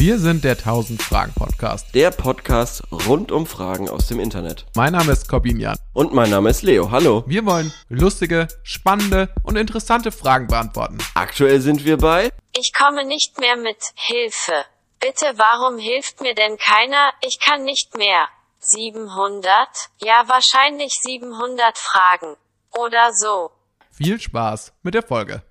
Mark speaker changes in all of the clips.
Speaker 1: Wir sind der 1000 Fragen Podcast.
Speaker 2: Der Podcast rund um Fragen aus dem Internet.
Speaker 1: Mein Name ist Corbin Jan.
Speaker 2: Und mein Name ist Leo. Hallo.
Speaker 1: Wir wollen lustige, spannende und interessante Fragen beantworten.
Speaker 2: Aktuell sind wir bei
Speaker 3: Ich komme nicht mehr mit Hilfe. Bitte, warum hilft mir denn keiner? Ich kann nicht mehr. 700? Ja, wahrscheinlich 700 Fragen. Oder so.
Speaker 1: Viel Spaß mit der Folge.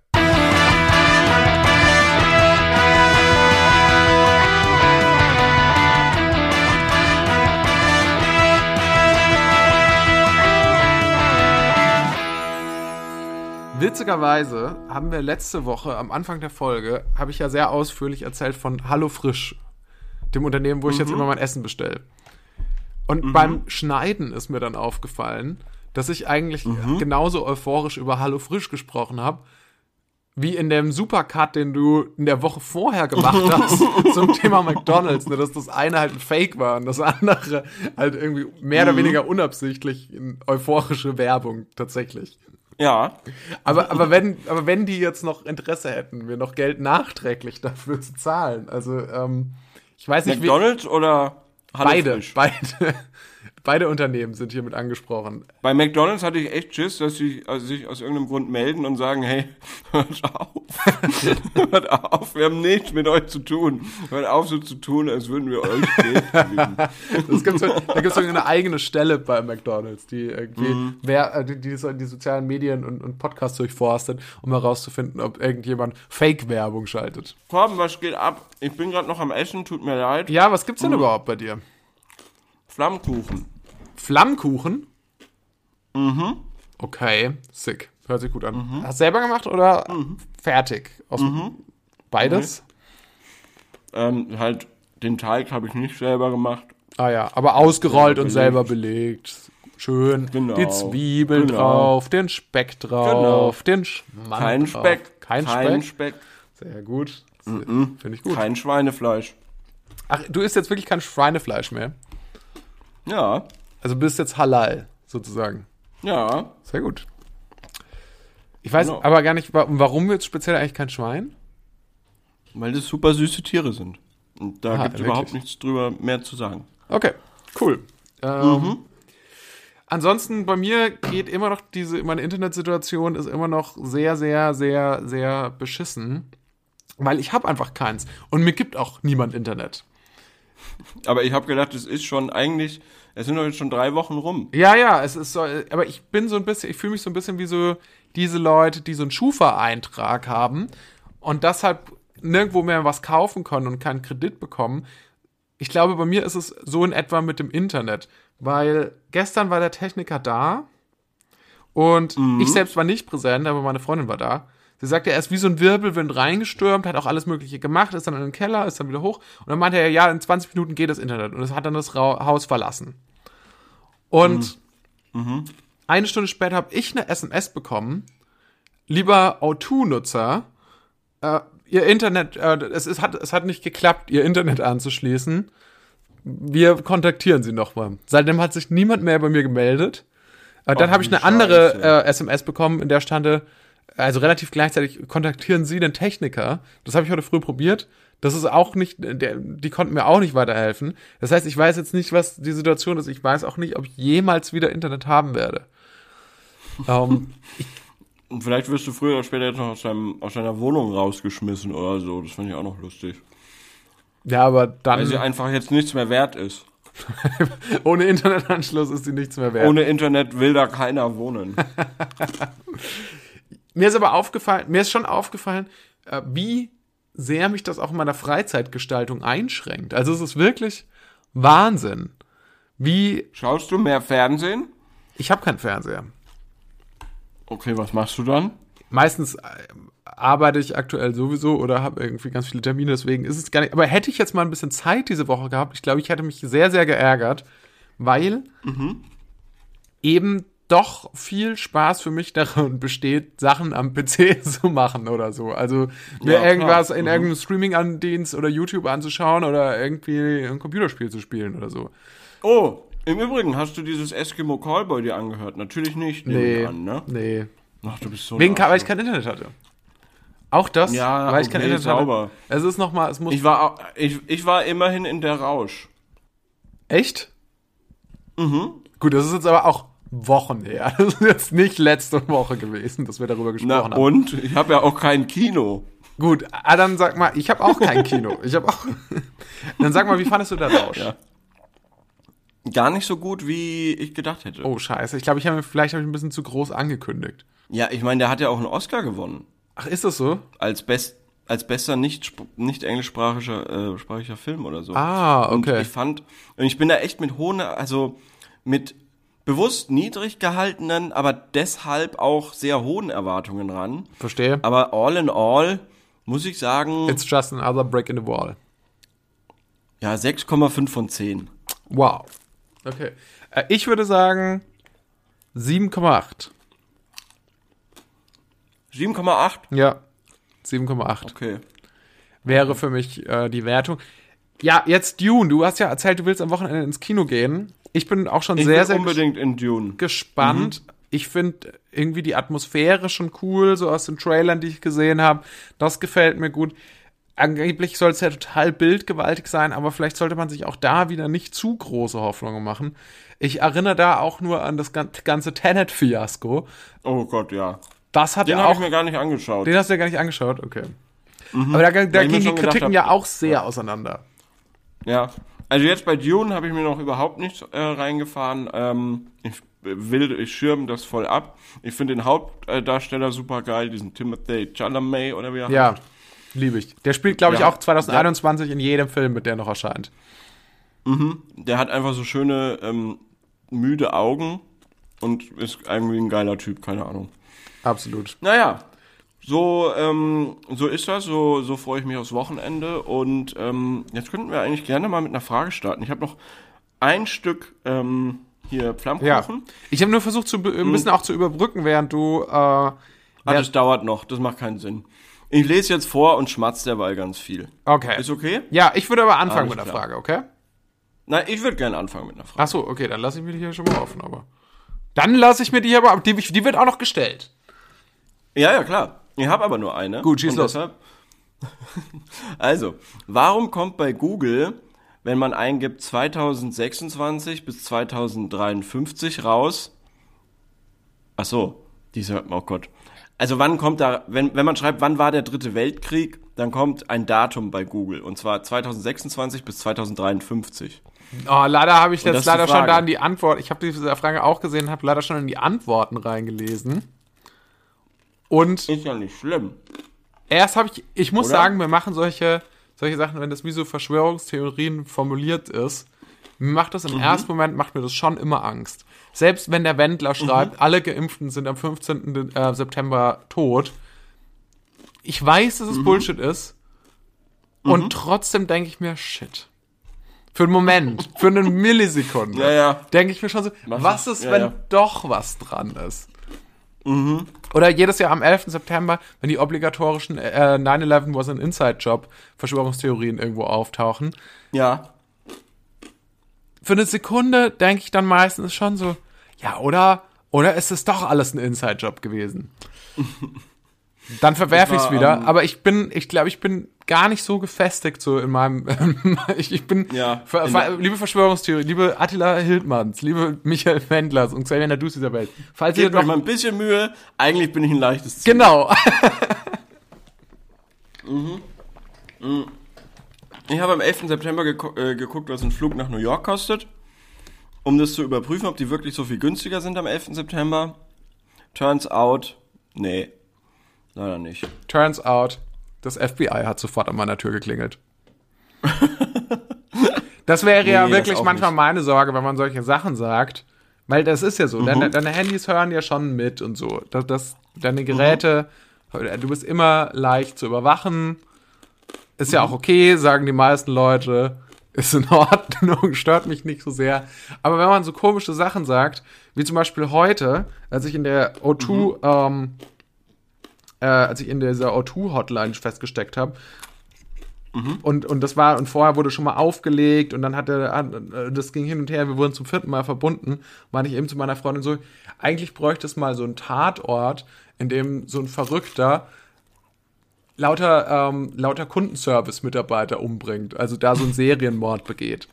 Speaker 1: Witzigerweise haben wir letzte Woche am Anfang der Folge, habe ich ja sehr ausführlich erzählt von Hallo Frisch, dem Unternehmen, wo ich jetzt immer mein Essen bestelle. Und beim Schneiden ist mir dann aufgefallen, dass ich eigentlich genauso euphorisch über Hallo Frisch gesprochen habe, wie in dem Supercut, den du in der Woche vorher gemacht hast zum Thema McDonalds, ne, dass das eine halt ein Fake war und das andere halt irgendwie mehr oder weniger unabsichtlich in euphorische Werbung tatsächlich.
Speaker 2: Ja.
Speaker 1: Aber, aber, wenn, aber wenn die jetzt noch Interesse hätten, mir noch Geld nachträglich dafür zu zahlen, also ähm, ich weiß nicht, wie,
Speaker 2: McDonald's oder Hallo
Speaker 1: beide,
Speaker 2: Frisch?
Speaker 1: beide, beide Unternehmen sind hiermit angesprochen.
Speaker 4: Bei McDonalds hatte ich echt Schiss, dass sie also sich aus irgendeinem Grund melden und sagen, hey, hört auf, hört auf, wir haben nichts mit euch zu tun. Hört auf so zu tun, als würden wir euch geben.
Speaker 1: Gibt's, so- da gibt es eine eigene Stelle bei McDonalds, die irgendwie wer, äh, die, die, die sozialen Medien und, und Podcasts durchforstet, um herauszufinden, ob irgendjemand Fake-Werbung schaltet.
Speaker 4: Torben, was geht ab? Ich bin gerade noch am Essen, tut mir leid.
Speaker 1: Ja, was gibt's denn überhaupt bei dir?
Speaker 4: Flammkuchen.
Speaker 1: Flammkuchen? Mhm. Okay, sick. Hört sich gut an. Hast du selber gemacht oder fertig? Aus Beides?
Speaker 4: Ähm, halt, den Teig habe ich nicht selber gemacht.
Speaker 1: Ah ja, aber ausgerollt und selber belegt. Schön.
Speaker 4: Genau.
Speaker 1: Die Zwiebeln
Speaker 4: Genau.
Speaker 1: drauf, den Speck drauf, den Schmand
Speaker 4: Kein
Speaker 1: drauf.
Speaker 4: Speck.
Speaker 1: Kein,
Speaker 4: Kein
Speaker 1: Speck.
Speaker 4: Speck.
Speaker 1: Sehr gut. Finde ich gut.
Speaker 4: Kein Schweinefleisch.
Speaker 1: Ach, du isst jetzt wirklich kein Schweinefleisch mehr.
Speaker 4: Ja.
Speaker 1: Also bist jetzt halal, sozusagen.
Speaker 4: Ja.
Speaker 1: Sehr gut. Ich weiß
Speaker 4: Genau.
Speaker 1: aber gar nicht, wa- warum jetzt speziell eigentlich kein Schwein?
Speaker 4: Weil das super süße Tiere sind. Und da gibt es überhaupt nichts drüber mehr zu sagen.
Speaker 1: Okay, cool. Ähm, Ansonsten bei mir geht immer noch diese, meine Internetsituation ist immer noch sehr, sehr, sehr, sehr beschissen, weil ich habe einfach keins und mir gibt auch niemand Internet.
Speaker 4: Aber ich habe gedacht, es ist schon eigentlich, es sind doch jetzt schon drei Wochen rum.
Speaker 1: Ja, ja, es ist so, aber ich bin so ein bisschen, ich fühle mich so ein bisschen wie so diese Leute, die so einen Schufa-Eintrag haben und deshalb nirgendwo mehr was kaufen können und keinen Kredit bekommen. Ich glaube, bei mir ist es so in etwa mit dem Internet, weil gestern war der Techniker da und ich selbst war nicht präsent, aber meine Freundin war da. Sie sagte, er ist wie so ein Wirbelwind reingestürmt, hat auch alles Mögliche gemacht, ist dann in den Keller, ist dann wieder hoch und dann meinte er, ja, in 20 Minuten geht das Internet und es hat dann das Haus verlassen. Und eine Stunde später habe ich eine SMS bekommen. Lieber O2-Nutzer, äh, Ihr Internet, äh, es, ist, hat, es hat nicht geklappt, Ihr Internet anzuschließen. Wir kontaktieren Sie nochmal. Seitdem hat sich niemand mehr bei mir gemeldet. Äh, dann
Speaker 4: Ach,
Speaker 1: habe ich eine andere
Speaker 4: scheiße.
Speaker 1: äh, SMS bekommen, in der stande, also relativ gleichzeitig, kontaktieren Sie den Techniker. Das habe ich heute früh probiert. Das ist auch nicht, der, die konnten mir auch nicht weiterhelfen. Das heißt, ich weiß jetzt nicht, was die Situation ist. Ich weiß auch nicht, ob ich jemals wieder Internet haben werde. ähm,
Speaker 4: Und vielleicht wirst du früher oder später jetzt noch aus, deinem, aus deiner Wohnung rausgeschmissen oder so. Das fand ich auch noch lustig.
Speaker 1: ja, aber dann
Speaker 4: Weil sie einfach jetzt nichts mehr wert ist.
Speaker 1: ohne Internetanschluss ist sie nichts mehr wert.
Speaker 4: Ohne Internet will da keiner wohnen.
Speaker 1: Mir ist aber aufgefallen, mir ist schon aufgefallen, äh, wie sehr mich das auch in meiner Freizeitgestaltung einschränkt. Also es ist wirklich Wahnsinn. Wie,
Speaker 4: Schaust du mehr Fernsehen?
Speaker 1: ich habe keinen Fernseher.
Speaker 4: Okay, was machst du dann?
Speaker 1: Meistens äh, arbeite ich aktuell sowieso oder habe irgendwie ganz viele Termine, deswegen ist es gar nicht. Aber hätte ich jetzt mal ein bisschen Zeit diese Woche gehabt, ich glaube, ich hätte mich sehr, sehr geärgert, weil eben doch viel Spaß für mich darin besteht, Sachen am PC zu machen oder so. Also mir
Speaker 4: Ja, klar.
Speaker 1: irgendwas in
Speaker 4: Mhm.
Speaker 1: irgendeinem Streaming-Dienst oder YouTube anzuschauen oder irgendwie ein Computerspiel zu spielen oder so.
Speaker 4: Oh, im Übrigen, hast du dieses Eskimo Callboy dir angehört? Natürlich nicht,
Speaker 1: Nee,
Speaker 4: an, ne?
Speaker 1: nee.
Speaker 4: Ach, du bist so
Speaker 1: Wegen, weil ich kein Internet hatte. Auch das,
Speaker 2: Ja,
Speaker 1: weil ich kein
Speaker 2: okay,
Speaker 1: Internet hatte.
Speaker 2: sauber.
Speaker 1: Es ist noch mal, es muss
Speaker 2: Ich war, ich, ich war immerhin in der Rausch.
Speaker 1: echt. Mhm. Gut, das ist jetzt aber auch Wochen her. Das ist jetzt nicht letzte Woche gewesen, dass wir darüber gesprochen
Speaker 2: Na
Speaker 1: haben.
Speaker 2: und? Ich habe ja auch kein Kino.
Speaker 1: Gut, ah, dann sag mal, ich habe auch kein Kino. Ich habe auch. dann sag mal, wie fandest du der Rausch?
Speaker 2: Ja. Gar nicht so gut, wie ich gedacht hätte.
Speaker 1: Oh Scheiße, ich glaube, ich habe vielleicht habe ich ein bisschen zu groß angekündigt.
Speaker 2: Ja, ich meine, der hat ja auch einen Oscar gewonnen.
Speaker 1: Ach, ist das so?
Speaker 2: Als, best, als bester nicht, nicht englischsprachiger äh, sprachiger Film oder so.
Speaker 1: Ah,
Speaker 2: Und
Speaker 1: okay.
Speaker 2: ich fand, und ich bin da echt mit hohen, also mit bewusst niedrig gehaltenen, aber deshalb auch sehr hohen Erwartungen ran.
Speaker 1: Verstehe.
Speaker 2: Aber all in all muss ich sagen,
Speaker 1: It's just another brick in the wall.
Speaker 2: ja, 6,5 von 10.
Speaker 1: Wow. Okay. Äh, ich würde sagen 7,8.
Speaker 2: 7,8?
Speaker 1: Ja. 7,8
Speaker 2: Okay.
Speaker 1: wäre für mich äh, die Wertung. Ja, jetzt Dune. Du hast ja erzählt, du willst am Wochenende ins Kino gehen. Ich bin auch schon
Speaker 2: Ich
Speaker 1: sehr, sehr
Speaker 2: unbedingt in Dune.
Speaker 1: gespannt. Ich finde irgendwie die Atmosphäre schon cool, so aus den Trailern, die ich gesehen habe. Das gefällt mir gut. Angeblich soll es ja total bildgewaltig sein, aber vielleicht sollte man sich auch da wieder nicht zu große Hoffnungen machen. Ich erinnere da auch nur an das gan- ganze Tenet-Fiasko.
Speaker 2: Oh Gott, ja.
Speaker 1: Das hat
Speaker 2: Den
Speaker 1: ja
Speaker 2: habe
Speaker 1: auch.
Speaker 2: ich mir gar nicht angeschaut.
Speaker 1: Den hast du ja gar nicht angeschaut, okay. Aber da, da
Speaker 2: Mhm.
Speaker 1: Gingen die Kritiken
Speaker 2: hab-
Speaker 1: ja auch sehr auseinander.
Speaker 2: Ja. Also jetzt bei Dune habe ich mir noch überhaupt nicht äh, reingefahren. Ähm, ich will, ich schirm das voll ab. Ich finde den Hauptdarsteller super geil, diesen Timothy Chalamet oder wie er
Speaker 1: Ja, liebe ich. Der spielt, glaube ich,
Speaker 2: Ja.
Speaker 1: auch 2021 in jedem Film, mit der noch erscheint.
Speaker 2: Der hat einfach so schöne, ähm, müde Augen und ist irgendwie ein geiler Typ, keine Ahnung.
Speaker 1: Absolut.
Speaker 2: Naja, so, ähm, so ist das, so, so freue ich mich aufs Wochenende und ähm, jetzt könnten wir eigentlich gerne mal mit einer Frage starten. Ich habe noch ein Stück ähm, hier
Speaker 1: Ja.
Speaker 2: Flammkuchen.
Speaker 1: Ich habe nur versucht, zu, ein bisschen auch zu überbrücken, während du. Äh,
Speaker 2: Ah,
Speaker 1: wer-
Speaker 2: das dauert noch, das macht keinen Sinn. Ich lese jetzt vor und schmatz derweil ganz viel.
Speaker 1: okay.
Speaker 2: Ist okay?
Speaker 1: Ja, ich würde aber anfangen
Speaker 2: Alles
Speaker 1: mit
Speaker 2: klar.
Speaker 1: Frage, okay?
Speaker 2: Nein, ich würde gerne anfangen mit einer Frage.
Speaker 1: Ach so, okay, dann lasse ich mir die hier schon mal offen, aber. Dann lasse ich mir die hier aber, die, die wird auch noch gestellt.
Speaker 2: Ja, ja, klar. Ich habe aber nur eine.
Speaker 1: Gut, schieß los.
Speaker 2: Deshalb also, warum kommt bei Google, wenn man eingibt 2026 bis 2053 raus? Ach so, diese, oh Gott. Also wann kommt da, wenn, wenn man schreibt, wann war der dritte Weltkrieg, dann kommt ein Datum bei Google. Und zwar 2026 bis 2053.
Speaker 1: Oh, leider habe ich
Speaker 2: das
Speaker 1: jetzt leider schon da in die Antwort. Ich habe diese Frage auch gesehen, habe leider schon in die Antworten reingelesen. Und
Speaker 2: Ist ja nicht schlimm.
Speaker 1: erst habe ich, ich muss
Speaker 2: Oder?
Speaker 1: sagen, wir machen solche, solche Sachen, wenn das wie so Verschwörungstheorien formuliert ist. Macht das im
Speaker 2: Mhm.
Speaker 1: ersten Moment, macht mir das schon immer Angst. Selbst wenn der Wendler schreibt,
Speaker 2: Mhm.
Speaker 1: alle Geimpften sind am 15. äh, September tot. Ich weiß,
Speaker 2: Mhm.
Speaker 1: dass es Bullshit ist. Und trotzdem denke ich mir, shit. Für einen Moment, für eine Millisekunde,
Speaker 2: Ja, ja.
Speaker 1: denke ich mir schon so, was ist,
Speaker 2: Ja,
Speaker 1: wenn doch was dran ist? Oder jedes Jahr am 11. September, wenn die obligatorischen äh, 9-11 was an Inside-Job Verschwörungstheorien irgendwo auftauchen.
Speaker 2: Ja.
Speaker 1: Für eine Sekunde denke ich dann meistens schon so, ja, oder, oder ist es doch alles ein Inside-Job gewesen? Dann verwerfe ich es wieder,
Speaker 2: ähm,
Speaker 1: aber ich bin, ich glaube, ich bin gar nicht so gefestigt so in meinem, ich, ich bin,
Speaker 2: Ja,
Speaker 1: ver, ver, liebe Verschwörungstheorie, liebe Attila Hildmanns, liebe Michael Wendlers und Xavier Nadus dieser Welt, falls ihr
Speaker 2: Gebt euch
Speaker 1: noch,
Speaker 2: mal ein bisschen Mühe. Eigentlich bin ich ein leichtes Ziel.
Speaker 1: genau,
Speaker 2: Ich habe am 11. September äh, geguckt, was ein Flug nach New York kostet, um das zu überprüfen, ob die wirklich so viel günstiger sind am 11. September. Turns out, nee, leider nicht.
Speaker 1: Turns out, das FBI hat sofort an meiner Tür geklingelt. Das wäre ja
Speaker 2: Nee, das
Speaker 1: wirklich manchmal
Speaker 2: nicht.
Speaker 1: meine Sorge, wenn man solche Sachen sagt. Weil das ist ja so,
Speaker 2: Mhm.
Speaker 1: deine, deine Handys hören ja schon mit und so. Das, das, deine Geräte, du bist immer leicht zu überwachen. Ist
Speaker 2: Mhm.
Speaker 1: ja auch okay, sagen die meisten Leute. Ist in Ordnung, stört mich nicht so sehr. Aber wenn man so komische Sachen sagt, wie zum Beispiel heute, als ich in der O2,
Speaker 2: Mhm.
Speaker 1: ähm, äh, als ich in dieser O2-Hotline festgesteckt habe, und, und das war, und vorher wurde schon mal aufgelegt und dann hat er, äh, das ging hin und her, wir wurden zum vierten Mal verbunden, meine ich eben zu meiner Freundin so, eigentlich bräuchte es mal so einen Tatort, in dem so ein Verrückter lauter, ähm, lauter Kundenservice-Mitarbeiter umbringt, also da so einen Serienmord begeht.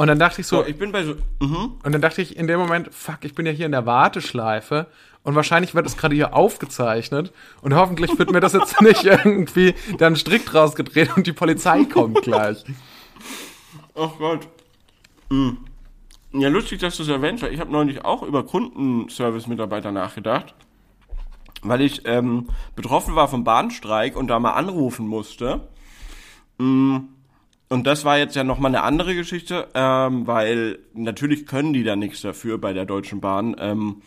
Speaker 1: Und dann dachte ich so,
Speaker 2: So, ich bin bei so. Mhm.
Speaker 1: und dann dachte ich in dem Moment, fuck, ich bin ja hier in der Warteschleife und wahrscheinlich wird es gerade hier aufgezeichnet und hoffentlich wird mir das jetzt nicht irgendwie dann strikt rausgedreht und die Polizei kommt gleich.
Speaker 2: Ach Gott. Mhm. Ja, lustig, dass du es erwähnt hast. Ich habe neulich auch über Kundenservice-Mitarbeiter nachgedacht, weil ich ähm, betroffen war vom Bahnstreik und da mal anrufen musste. Mm, Und das war jetzt ja nochmal eine andere Geschichte, ähm, weil natürlich können die da nichts dafür bei der Deutschen Bahn. Ähm,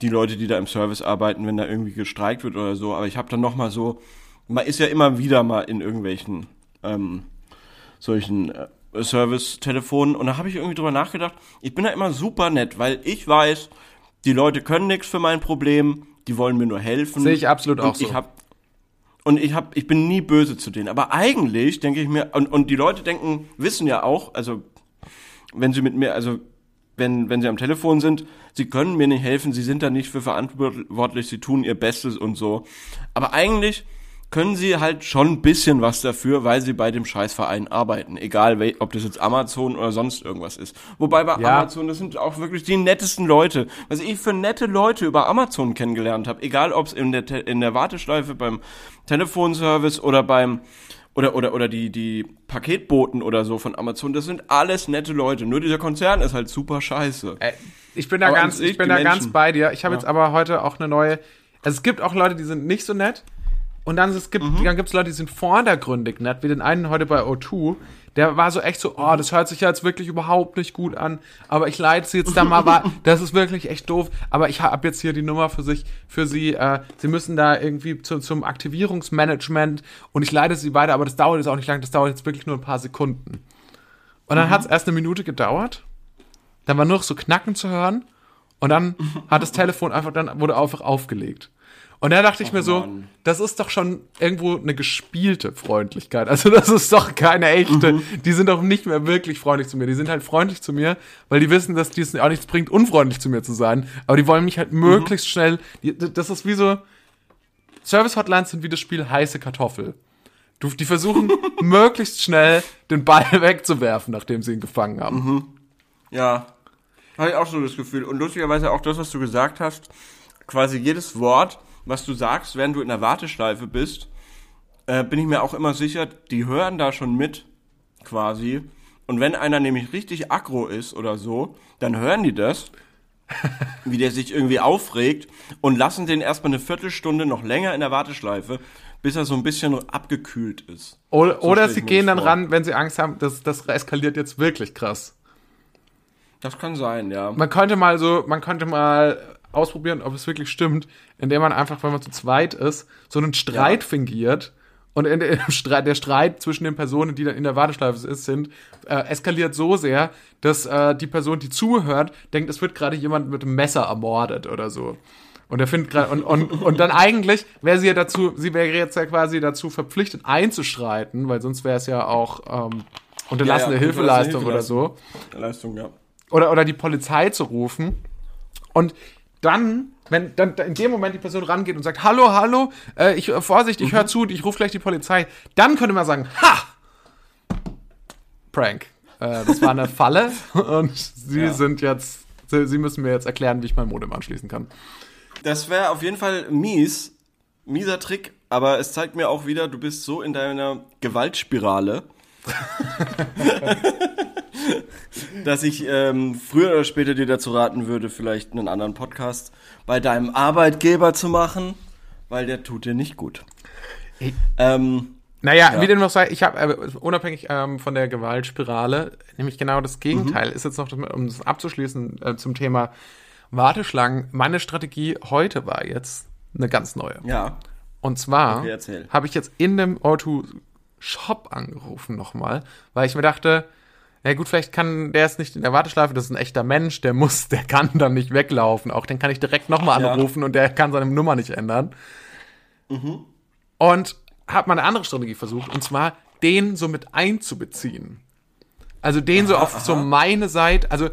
Speaker 2: die Leute, die da im Service arbeiten, wenn da irgendwie gestreikt wird oder so. Aber ich habe dann nochmal so, man ist ja immer wieder mal in irgendwelchen ähm, solchen äh, Service-Telefonen und da habe ich irgendwie drüber nachgedacht, ich bin da immer super nett, weil ich weiß, die Leute können nichts für mein Problem, die wollen mir nur helfen.
Speaker 1: Sehe ich absolut
Speaker 2: und
Speaker 1: auch so.
Speaker 2: Ich hab, und ich hab, ich bin nie böse zu denen. Aber eigentlich denke ich mir, und, und die Leute denken, wissen ja auch, also wenn sie mit mir, also wenn, wenn sie am Telefon sind, sie können mir nicht helfen, sie sind da nicht für verantwortlich, sie tun ihr Bestes und so. Aber eigentlich können sie halt schon ein bisschen was dafür, weil sie bei dem Scheißverein arbeiten. Egal, ob das jetzt Amazon oder sonst irgendwas ist. Wobei bei
Speaker 1: Ja.
Speaker 2: Amazon, das sind auch wirklich die nettesten Leute. Was ich für nette Leute über Amazon kennengelernt habe. Egal, ob es in der, Te- in der Warteschleife beim Telefonservice oder beim oder, oder, oder die, die Paketboten oder so von Amazon, das sind alles nette Leute. Nur dieser Konzern ist halt super scheiße.
Speaker 1: Ey, ich bin da
Speaker 2: Aber an
Speaker 1: ganz, ich bin da ganz
Speaker 2: Menschen.
Speaker 1: bei dir. Ich habe jetzt aber heute auch eine neue. Also es gibt auch Leute, die sind nicht so nett. Und dann es gibt,
Speaker 2: Mhm.
Speaker 1: dann gibt es Leute, die sind vordergründig nett, wie den einen heute bei O2. Der war so echt so, oh, das hört sich ja jetzt wirklich überhaupt nicht gut an. Aber ich leite sie jetzt da mal, wa- das ist wirklich echt doof. Aber ich habe jetzt hier die Nummer für sich, für sie. Äh, sie müssen da irgendwie zu, zum Aktivierungsmanagement und ich leite sie weiter, aber das dauert jetzt auch nicht lang, das dauert jetzt wirklich nur ein paar Sekunden. Und dann hat es erst eine Minute gedauert. Dann war nur noch so Knacken zu hören. Und dann hat das Telefon einfach, dann wurde einfach aufgelegt. Und da dachte ich mir so,
Speaker 2: Mann.
Speaker 1: das ist doch schon irgendwo eine gespielte Freundlichkeit. Also das ist doch keine echte. Die sind doch nicht mehr wirklich freundlich zu mir. Die sind halt freundlich zu mir, weil die wissen, dass dies auch nichts bringt, unfreundlich zu mir zu sein. Aber die wollen mich halt möglichst schnell. Die, das ist wie so. Service-Hotlines sind wie das Spiel heiße Kartoffel. Du, die versuchen möglichst schnell den Ball wegzuwerfen, nachdem sie ihn gefangen haben.
Speaker 2: Ja, habe ich auch so das Gefühl. Und lustigerweise auch das, was du gesagt hast, quasi jedes Wort, was du sagst, während du in der Warteschleife bist, äh, bin ich mir auch immer sicher, die hören da schon mit, quasi. Und wenn einer nämlich richtig aggro ist oder so, dann hören die das, wie der sich irgendwie aufregt und lassen den erstmal eine Viertelstunde noch länger in der Warteschleife, bis er so ein bisschen abgekühlt ist.
Speaker 1: Oder,
Speaker 2: So
Speaker 1: oder sie gehen dann
Speaker 2: vor.
Speaker 1: ran, wenn sie Angst haben, das, das eskaliert jetzt wirklich krass.
Speaker 2: Das kann sein, ja.
Speaker 1: Man könnte mal so, man könnte mal ausprobieren, ob es wirklich stimmt, indem man einfach, wenn man zu zweit ist, so einen Streit
Speaker 2: Ja.
Speaker 1: fingiert. Und dem Streit, der Streit zwischen den Personen, die dann in der Warteschleife ist, sind, äh, eskaliert so sehr, dass äh, die Person, die zuhört, denkt, es wird gerade jemand mit einem Messer ermordet oder so. Und er findet gerade und, und, und dann eigentlich wäre sie ja dazu, sie wäre jetzt ja quasi dazu verpflichtet einzuschreiten, weil sonst wäre es ja auch ähm, unterlassene
Speaker 2: Ja, ja,
Speaker 1: Hilfeleistung oder so
Speaker 2: Leistung, ja.
Speaker 1: oder, oder die Polizei zu rufen. Und dann, wenn dann in dem Moment die Person rangeht und sagt, hallo, hallo, äh, ich, äh, Vorsicht, ich höre zu, ich rufe gleich die Polizei, dann könnte man sagen, ha! Prank. Äh, das war eine Falle und sie
Speaker 2: Ja.
Speaker 1: sind jetzt, sie, sie müssen mir jetzt erklären, wie ich mein Modem anschließen kann.
Speaker 2: Das wäre auf jeden Fall mies, mieser Trick, aber es zeigt mir auch wieder, du bist so in deiner Gewaltspirale, dass ich ähm, früher oder später dir dazu raten würde, vielleicht einen anderen Podcast bei deinem Arbeitgeber zu machen, weil der tut dir nicht gut.
Speaker 1: Ich-
Speaker 2: Ähm,
Speaker 1: Naja,
Speaker 2: Ja.
Speaker 1: wie dem noch sei, ich habe äh, unabhängig ähm, von der Gewaltspirale, nämlich genau das Gegenteil, ist jetzt noch, um das abzuschließen äh, zum Thema Warteschlangen. Meine Strategie heute war jetzt eine ganz neue.
Speaker 2: ja,
Speaker 1: Und zwar
Speaker 2: Okay,
Speaker 1: habe ich jetzt in dem O2 Shop angerufen nochmal, weil ich mir dachte, na gut, vielleicht kann der ist nicht in der Warteschleife, das ist ein echter Mensch, der muss, der kann dann nicht weglaufen. Auch den kann ich direkt nochmal
Speaker 2: Ja.
Speaker 1: anrufen und der kann seine Nummer nicht ändern. Und habe mal eine andere Strategie versucht, und zwar den so mit einzubeziehen. Also den so auf so meine Seite, also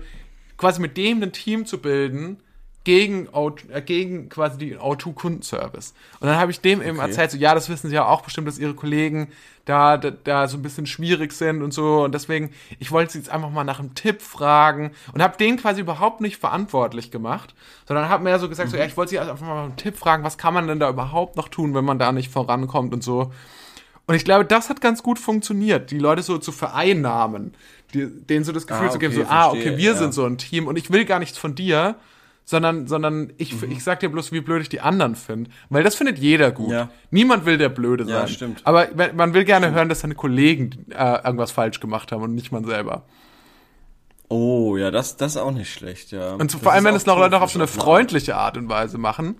Speaker 1: quasi mit dem ein Team zu bilden, gegen, äh, gegen quasi den O2-Kundenservice. Und dann habe ich dem eben erzählt, so, ja, das wissen sie ja auch bestimmt, dass ihre Kollegen da, da, da so ein bisschen schwierig sind und so. Und deswegen, ich wollte sie jetzt einfach mal nach einem Tipp fragen und habe den quasi überhaupt nicht verantwortlich gemacht, sondern habe mir so gesagt, so, ja, ich wollte sie einfach mal nach einem Tipp fragen, was kann man denn da überhaupt noch tun, wenn man da nicht vorankommt und so. Und ich glaube, das hat ganz gut funktioniert, die Leute so zu vereinnahmen, die, denen so das Gefühl
Speaker 2: Ah,
Speaker 1: zu geben,
Speaker 2: okay,
Speaker 1: so, ah, okay, wir
Speaker 2: ja.
Speaker 1: sind so ein Team und ich will gar nichts von dir, sondern, sondern ich,
Speaker 2: Mhm.
Speaker 1: ich sag dir bloß, wie blöd ich die anderen finde. Weil das findet jeder gut.
Speaker 2: Ja.
Speaker 1: Niemand will der Blöde
Speaker 2: Ja,
Speaker 1: sein.
Speaker 2: stimmt.
Speaker 1: Aber man will gerne hören, dass seine Kollegen äh, irgendwas falsch gemacht haben und nicht man selber.
Speaker 2: Oh, ja, das, das ist auch nicht schlecht, ja.
Speaker 1: Und
Speaker 2: Das
Speaker 1: vor allem, wenn es noch Leute noch auf so eine freundliche Art und Weise machen.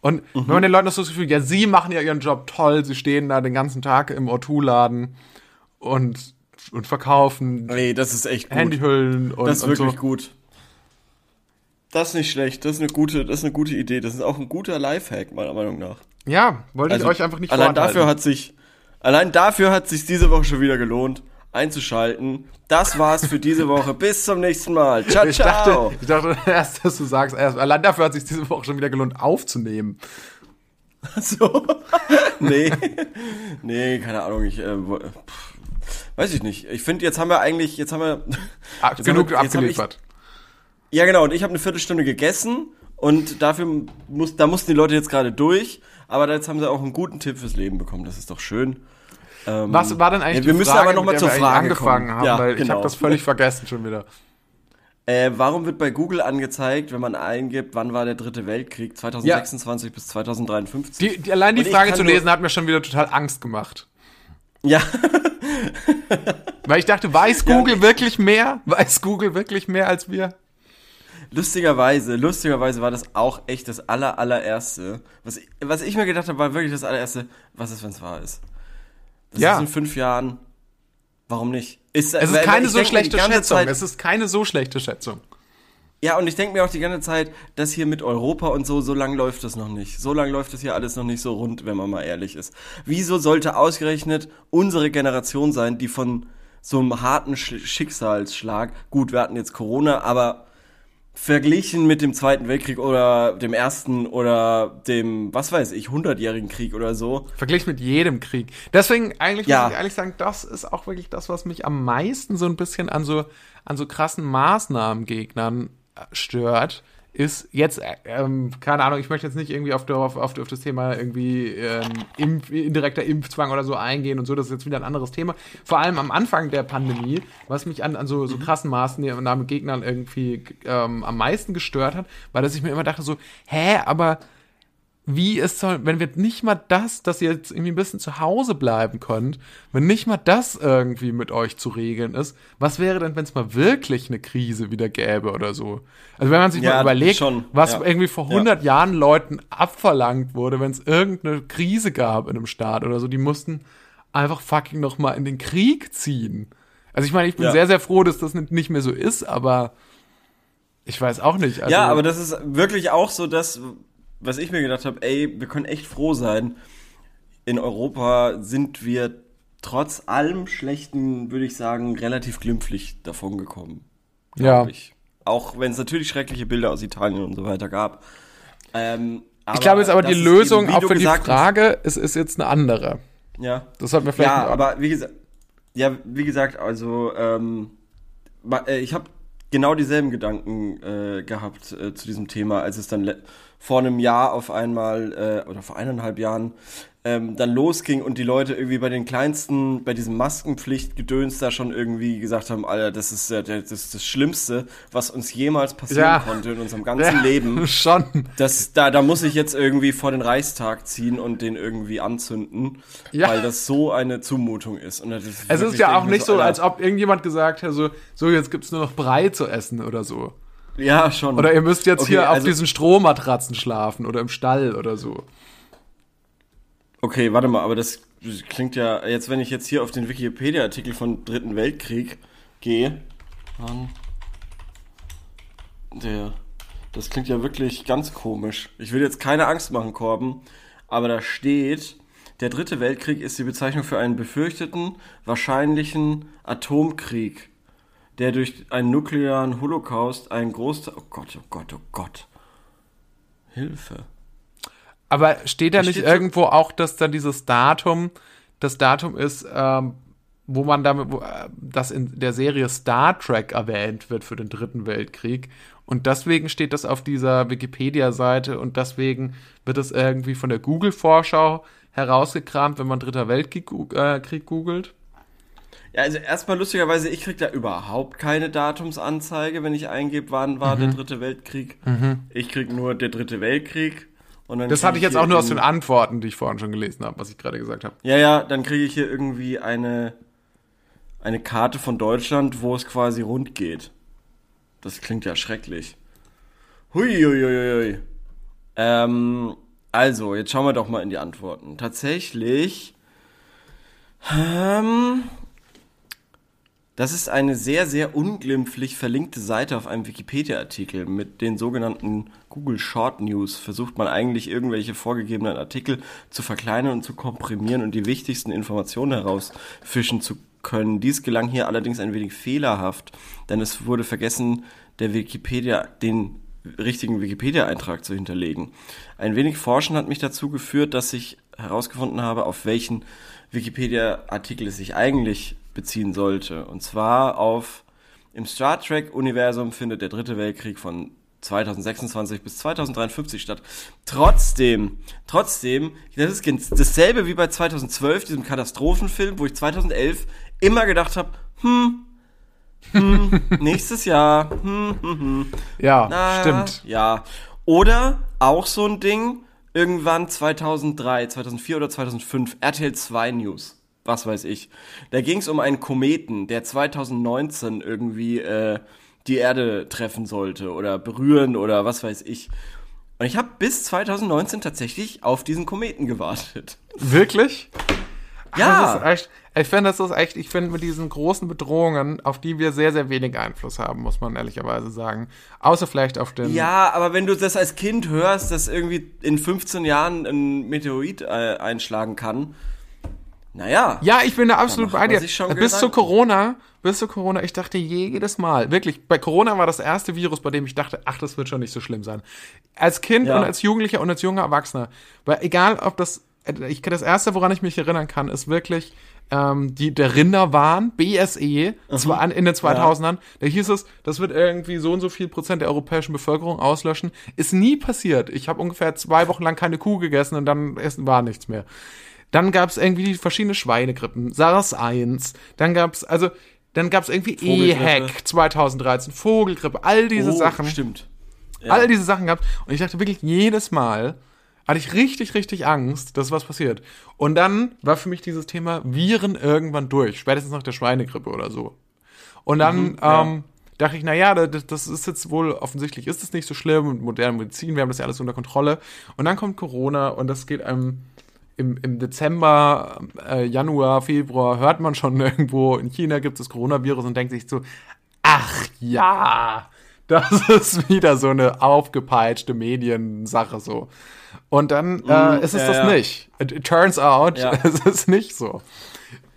Speaker 1: Und wenn man den Leuten noch so das Gefühl, ja, sie machen ja ihren Job toll, sie stehen da den ganzen Tag im O2-Laden und, und verkaufen
Speaker 2: Nee, das ist echt gut.
Speaker 1: Handyhüllen und,
Speaker 2: das ist
Speaker 1: und
Speaker 2: wirklich
Speaker 1: so.
Speaker 2: gut. Das ist nicht schlecht, das ist eine gute, das ist eine gute Idee. Das ist auch ein guter Lifehack, meiner Meinung nach.
Speaker 1: Ja, wollte
Speaker 2: Also,
Speaker 1: ich euch einfach nicht
Speaker 2: allein dafür hat sich, allein dafür hat sich diese Woche schon wieder gelohnt, einzuschalten. Das war's für diese Woche. Bis zum nächsten Mal. Ciao,
Speaker 1: Ich
Speaker 2: ciao.
Speaker 1: dachte, ich dachte erst, dass du sagst, erst, allein dafür hat sich diese Woche schon wieder gelohnt, aufzunehmen.
Speaker 2: So. nee. Nee, keine Ahnung, ich, äh, pff, weiß ich nicht. Ich finde, jetzt haben wir eigentlich, jetzt haben wir, Jetzt
Speaker 1: genug
Speaker 2: haben wir-
Speaker 1: abgeliefert.
Speaker 2: Ja genau, und ich habe eine Viertelstunde gegessen und dafür muss, da mussten die Leute jetzt gerade durch, aber jetzt haben sie auch einen guten Tipp fürs Leben bekommen, das ist doch schön. Ähm,
Speaker 1: Was war denn eigentlich
Speaker 2: ja, wir
Speaker 1: die
Speaker 2: müssen
Speaker 1: Frage,
Speaker 2: aber noch mal zur
Speaker 1: wir
Speaker 2: Frage
Speaker 1: angefangen
Speaker 2: kommen.
Speaker 1: haben?
Speaker 2: Ja,
Speaker 1: weil ich
Speaker 2: genau.
Speaker 1: habe das völlig vergessen schon wieder.
Speaker 2: Äh, warum wird bei Google angezeigt, wenn man eingibt, wann war der dritte Weltkrieg, 2026 bis 2053?
Speaker 1: Die, die, allein die
Speaker 2: Und ich
Speaker 1: Frage zu lesen hat mir schon wieder total Angst gemacht.
Speaker 2: ja,
Speaker 1: Weil ich dachte, weiß
Speaker 2: Ja,
Speaker 1: Google
Speaker 2: ich-
Speaker 1: wirklich mehr? Weiß Google wirklich mehr als wir?
Speaker 2: Lustigerweise, lustigerweise war das auch echt das aller, allererste. Was, ich- was ich mir gedacht habe, war wirklich das allererste, was ist, wenn es wahr ist? Das
Speaker 1: Ja.
Speaker 2: ist in fünf Jahren. Warum nicht? Ist,
Speaker 1: Es ist keine so schlechte Schätzung.
Speaker 2: Zeit-
Speaker 1: es ist keine so schlechte Schätzung.
Speaker 2: Ja, und ich denke mir auch die ganze Zeit, dass hier mit Europa und so, so lang läuft das noch nicht. So lang läuft das hier alles noch nicht so rund, wenn man mal ehrlich ist. Wieso sollte ausgerechnet unsere Generation sein, die von so einem harten Sch Schicksalsschlag, gut, wir hatten jetzt Corona, aber verglichen mit dem Zweiten Weltkrieg oder dem Ersten oder dem, was weiß ich, hundertjährigen Krieg oder so.
Speaker 1: Verglichen mit jedem Krieg. Deswegen, eigentlich
Speaker 2: Ja.
Speaker 1: muss ich ehrlich sagen, das ist auch wirklich das, was mich am meisten so ein bisschen an so, an so krassen Maßnahmengegnern äh, stört. Ist jetzt, äh, ähm, keine Ahnung, ich möchte jetzt nicht irgendwie auf, auf, auf, auf das Thema irgendwie ähm, Impf, indirekter Impfzwang oder so eingehen und so, das ist jetzt wieder ein anderes Thema. Vor allem am Anfang der Pandemie, was mich an, an so, so krassen Maßnahmengegnern irgendwie ähm, am meisten gestört hat, war, dass ich mir immer dachte so, hä, aber wie es soll, wenn wir nicht mal das, dass ihr jetzt irgendwie ein bisschen zu Hause bleiben könnt, wenn nicht mal das irgendwie mit euch zu regeln ist, was wäre denn, wenn es mal wirklich eine Krise wieder gäbe oder so? Also wenn man sich
Speaker 2: Ja,
Speaker 1: mal überlegt,
Speaker 2: schon,
Speaker 1: was
Speaker 2: ja.
Speaker 1: irgendwie vor 100 Jahren Leuten abverlangt wurde, wenn es irgendeine Krise gab in einem Staat oder so, die mussten einfach fucking noch mal in den Krieg ziehen. Also ich meine, ich bin
Speaker 2: Ja.
Speaker 1: sehr, sehr froh, dass das nicht mehr so ist, aber ich weiß auch nicht. Also,
Speaker 2: ja, aber das ist wirklich auch so das, was ich mir gedacht habe, ey, wir können echt froh sein. In Europa sind wir trotz allem Schlechten, würde ich sagen, relativ glimpflich davon gekommen.
Speaker 1: ja.
Speaker 2: Ich. Auch wenn es natürlich schreckliche Bilder aus Italien und so weiter gab. Ähm,
Speaker 1: Ich glaube jetzt aber, die Lösung
Speaker 2: eben,
Speaker 1: auch für die Frage ist, ist jetzt eine andere.
Speaker 2: Ja.
Speaker 1: Das sollten wir vielleicht
Speaker 2: Ja, aber wie gesagt, ja, wie gesagt, also ähm, äh, ich habe genau dieselben Gedanken äh, gehabt äh, zu diesem Thema, als es dann vor einem Jahr auf einmal äh, oder vor eineinhalb Jahren ähm, dann losging und die Leute irgendwie bei den kleinsten, bei diesem Maskenpflichtgedöns da schon irgendwie gesagt haben, Alter, das ist ja der- das, ist das Schlimmste, was uns jemals passieren
Speaker 1: Ja.
Speaker 2: konnte in unserem ganzen Leben.
Speaker 1: Schon.
Speaker 2: Das, da, da muss ich jetzt irgendwie vor den Reichstag ziehen und den irgendwie anzünden,
Speaker 1: Ja.
Speaker 2: weil das so eine Zumutung ist. Und das ist
Speaker 1: Es ist ja auch nicht so,
Speaker 2: Alter,
Speaker 1: als ob irgendjemand gesagt hätte, so, so jetzt gibt's nur noch Brei zu essen oder so.
Speaker 2: Ja, schon.
Speaker 1: Oder ihr müsst jetzt
Speaker 2: Okay,
Speaker 1: hier auf
Speaker 2: also-
Speaker 1: diesen Strohmatratzen schlafen oder im Stall oder so.
Speaker 2: Okay, warte mal, aber das klingt ja, jetzt wenn ich jetzt hier auf den Wikipedia-Artikel von Dritten Weltkrieg gehe, dann der, das klingt ja wirklich ganz komisch. Ich will jetzt keine Angst machen, Korben, aber da steht, der Dritte Weltkrieg ist die Bezeichnung für einen befürchteten, wahrscheinlichen Atomkrieg, der durch einen nuklearen Holocaust einen Großteil, oh Gott, oh Gott, oh Gott. Hilfe.
Speaker 1: Aber steht da nicht
Speaker 2: steht
Speaker 1: irgendwo auch, dass dann dieses Datum, das Datum ist, ähm, wo man damit, wo, äh, das in der Serie Star Trek erwähnt wird für den Dritten Weltkrieg. Und deswegen steht das auf dieser Wikipedia-Seite und deswegen wird es irgendwie von der Google-Vorschau herausgekramt, wenn man Dritter Weltkrieg äh, Krieg googelt.
Speaker 2: Ja, also erstmal lustigerweise, ich krieg da überhaupt keine Datumsanzeige, wenn ich eingebe, wann war
Speaker 1: Mhm.
Speaker 2: der dritte Weltkrieg. Ich krieg nur der dritte Weltkrieg.
Speaker 1: Das hatte ich jetzt auch nur aus den Antworten, die ich vorhin schon gelesen habe, was ich gerade gesagt habe.
Speaker 2: Ja, ja, dann kriege ich hier irgendwie eine, eine Karte von Deutschland, wo es quasi rund geht. Das klingt ja schrecklich. Hui, hui, hui, hui. Ähm, also, jetzt schauen wir doch mal in die Antworten. Tatsächlich, ähm, das ist eine sehr, sehr unglimpflich verlinkte Seite auf einem Wikipedia-Artikel. Mit den sogenannten Google Short News versucht man eigentlich irgendwelche vorgegebenen Artikel zu verkleinern und zu komprimieren und die wichtigsten Informationen herausfischen zu können. Dies gelang hier allerdings ein wenig fehlerhaft, denn es wurde vergessen, der Wikipedia, den richtigen Wikipedia-Eintrag zu hinterlegen. Ein wenig Forschen hat mich dazu geführt, dass ich herausgefunden habe, auf welchen Wikipedia-Artikel es sich eigentlich beziehen sollte. Und zwar auf im Star Trek-Universum findet der dritte Weltkrieg von 2026 bis 2053 statt. Trotzdem, trotzdem, das ist dasselbe wie bei 2012, diesem Katastrophenfilm, wo ich 2011 immer gedacht habe, hm, hm, nächstes Jahr, hm, hm, hm.
Speaker 1: Ja,
Speaker 2: Na,
Speaker 1: stimmt.
Speaker 2: Ja. Oder auch so ein Ding, irgendwann 2003, 2004 oder 2005, RTL 2 News. Was weiß ich. Da ging es um einen Kometen, der 2019 irgendwie äh, die Erde treffen sollte oder berühren oder was weiß ich. Und ich habe bis 2019 tatsächlich auf diesen Kometen gewartet.
Speaker 1: Wirklich?
Speaker 2: Ja.
Speaker 1: Echt, ich finde, das ist echt, ich finde mit diesen großen Bedrohungen, auf die wir sehr, sehr wenig Einfluss haben, muss man ehrlicherweise sagen. Außer vielleicht auf den.
Speaker 2: Ja, aber wenn du das als Kind hörst, dass irgendwie in 15 Jahren ein Meteorit äh, einschlagen kann, naja.
Speaker 1: Ja, ich bin da absolut bei dir. Bis zu. Corona, bis zu Corona, ich dachte jedes Mal, wirklich, bei Corona war das erste Virus, bei dem ich dachte, ach, das wird schon nicht so schlimm sein. Als Kind
Speaker 2: Ja.
Speaker 1: und als Jugendlicher und als junger Erwachsener. Weil egal, ob das, ich das erste, woran ich mich erinnern kann, ist wirklich ähm, die, der Rinderwahn, BSE, zwar an, in den 2000ern. Da hieß es, das wird irgendwie so und so viel Prozent der europäischen Bevölkerung auslöschen. Ist nie passiert. Ich habe ungefähr zwei Wochen lang keine Kuh gegessen und dann essen war nichts mehr. Dann gab es irgendwie die verschiedene Schweinegrippen, SARS 1, dann gab es, also, dann gab es irgendwie. EHEC 2013, Vogelgrippe, all diese
Speaker 2: oh,
Speaker 1: Sachen.
Speaker 2: Stimmt.
Speaker 1: All diese Sachen gehabt. Und ich dachte wirklich jedes Mal, hatte ich richtig, richtig Angst, dass was passiert. Und dann war für mich dieses Thema Viren irgendwann durch, spätestens nach der Schweinegrippe oder so. Und dann
Speaker 2: ja.
Speaker 1: ähm, dachte ich, naja, das, das ist jetzt wohl, offensichtlich ist es nicht so schlimm, mit moderner Medizin, wir haben das ja alles unter Kontrolle. Und dann kommt Corona und das geht einem im, im Dezember, äh, Januar, Februar hört man schon irgendwo, in China gibt es Coronavirus und denkt sich so, ach ja, das ist wieder so eine aufgepeitschte Mediensache so. Und dann äh, ist es
Speaker 2: ja,
Speaker 1: das
Speaker 2: ja.
Speaker 1: nicht. It, it turns out,
Speaker 2: Ja.
Speaker 1: es ist nicht so.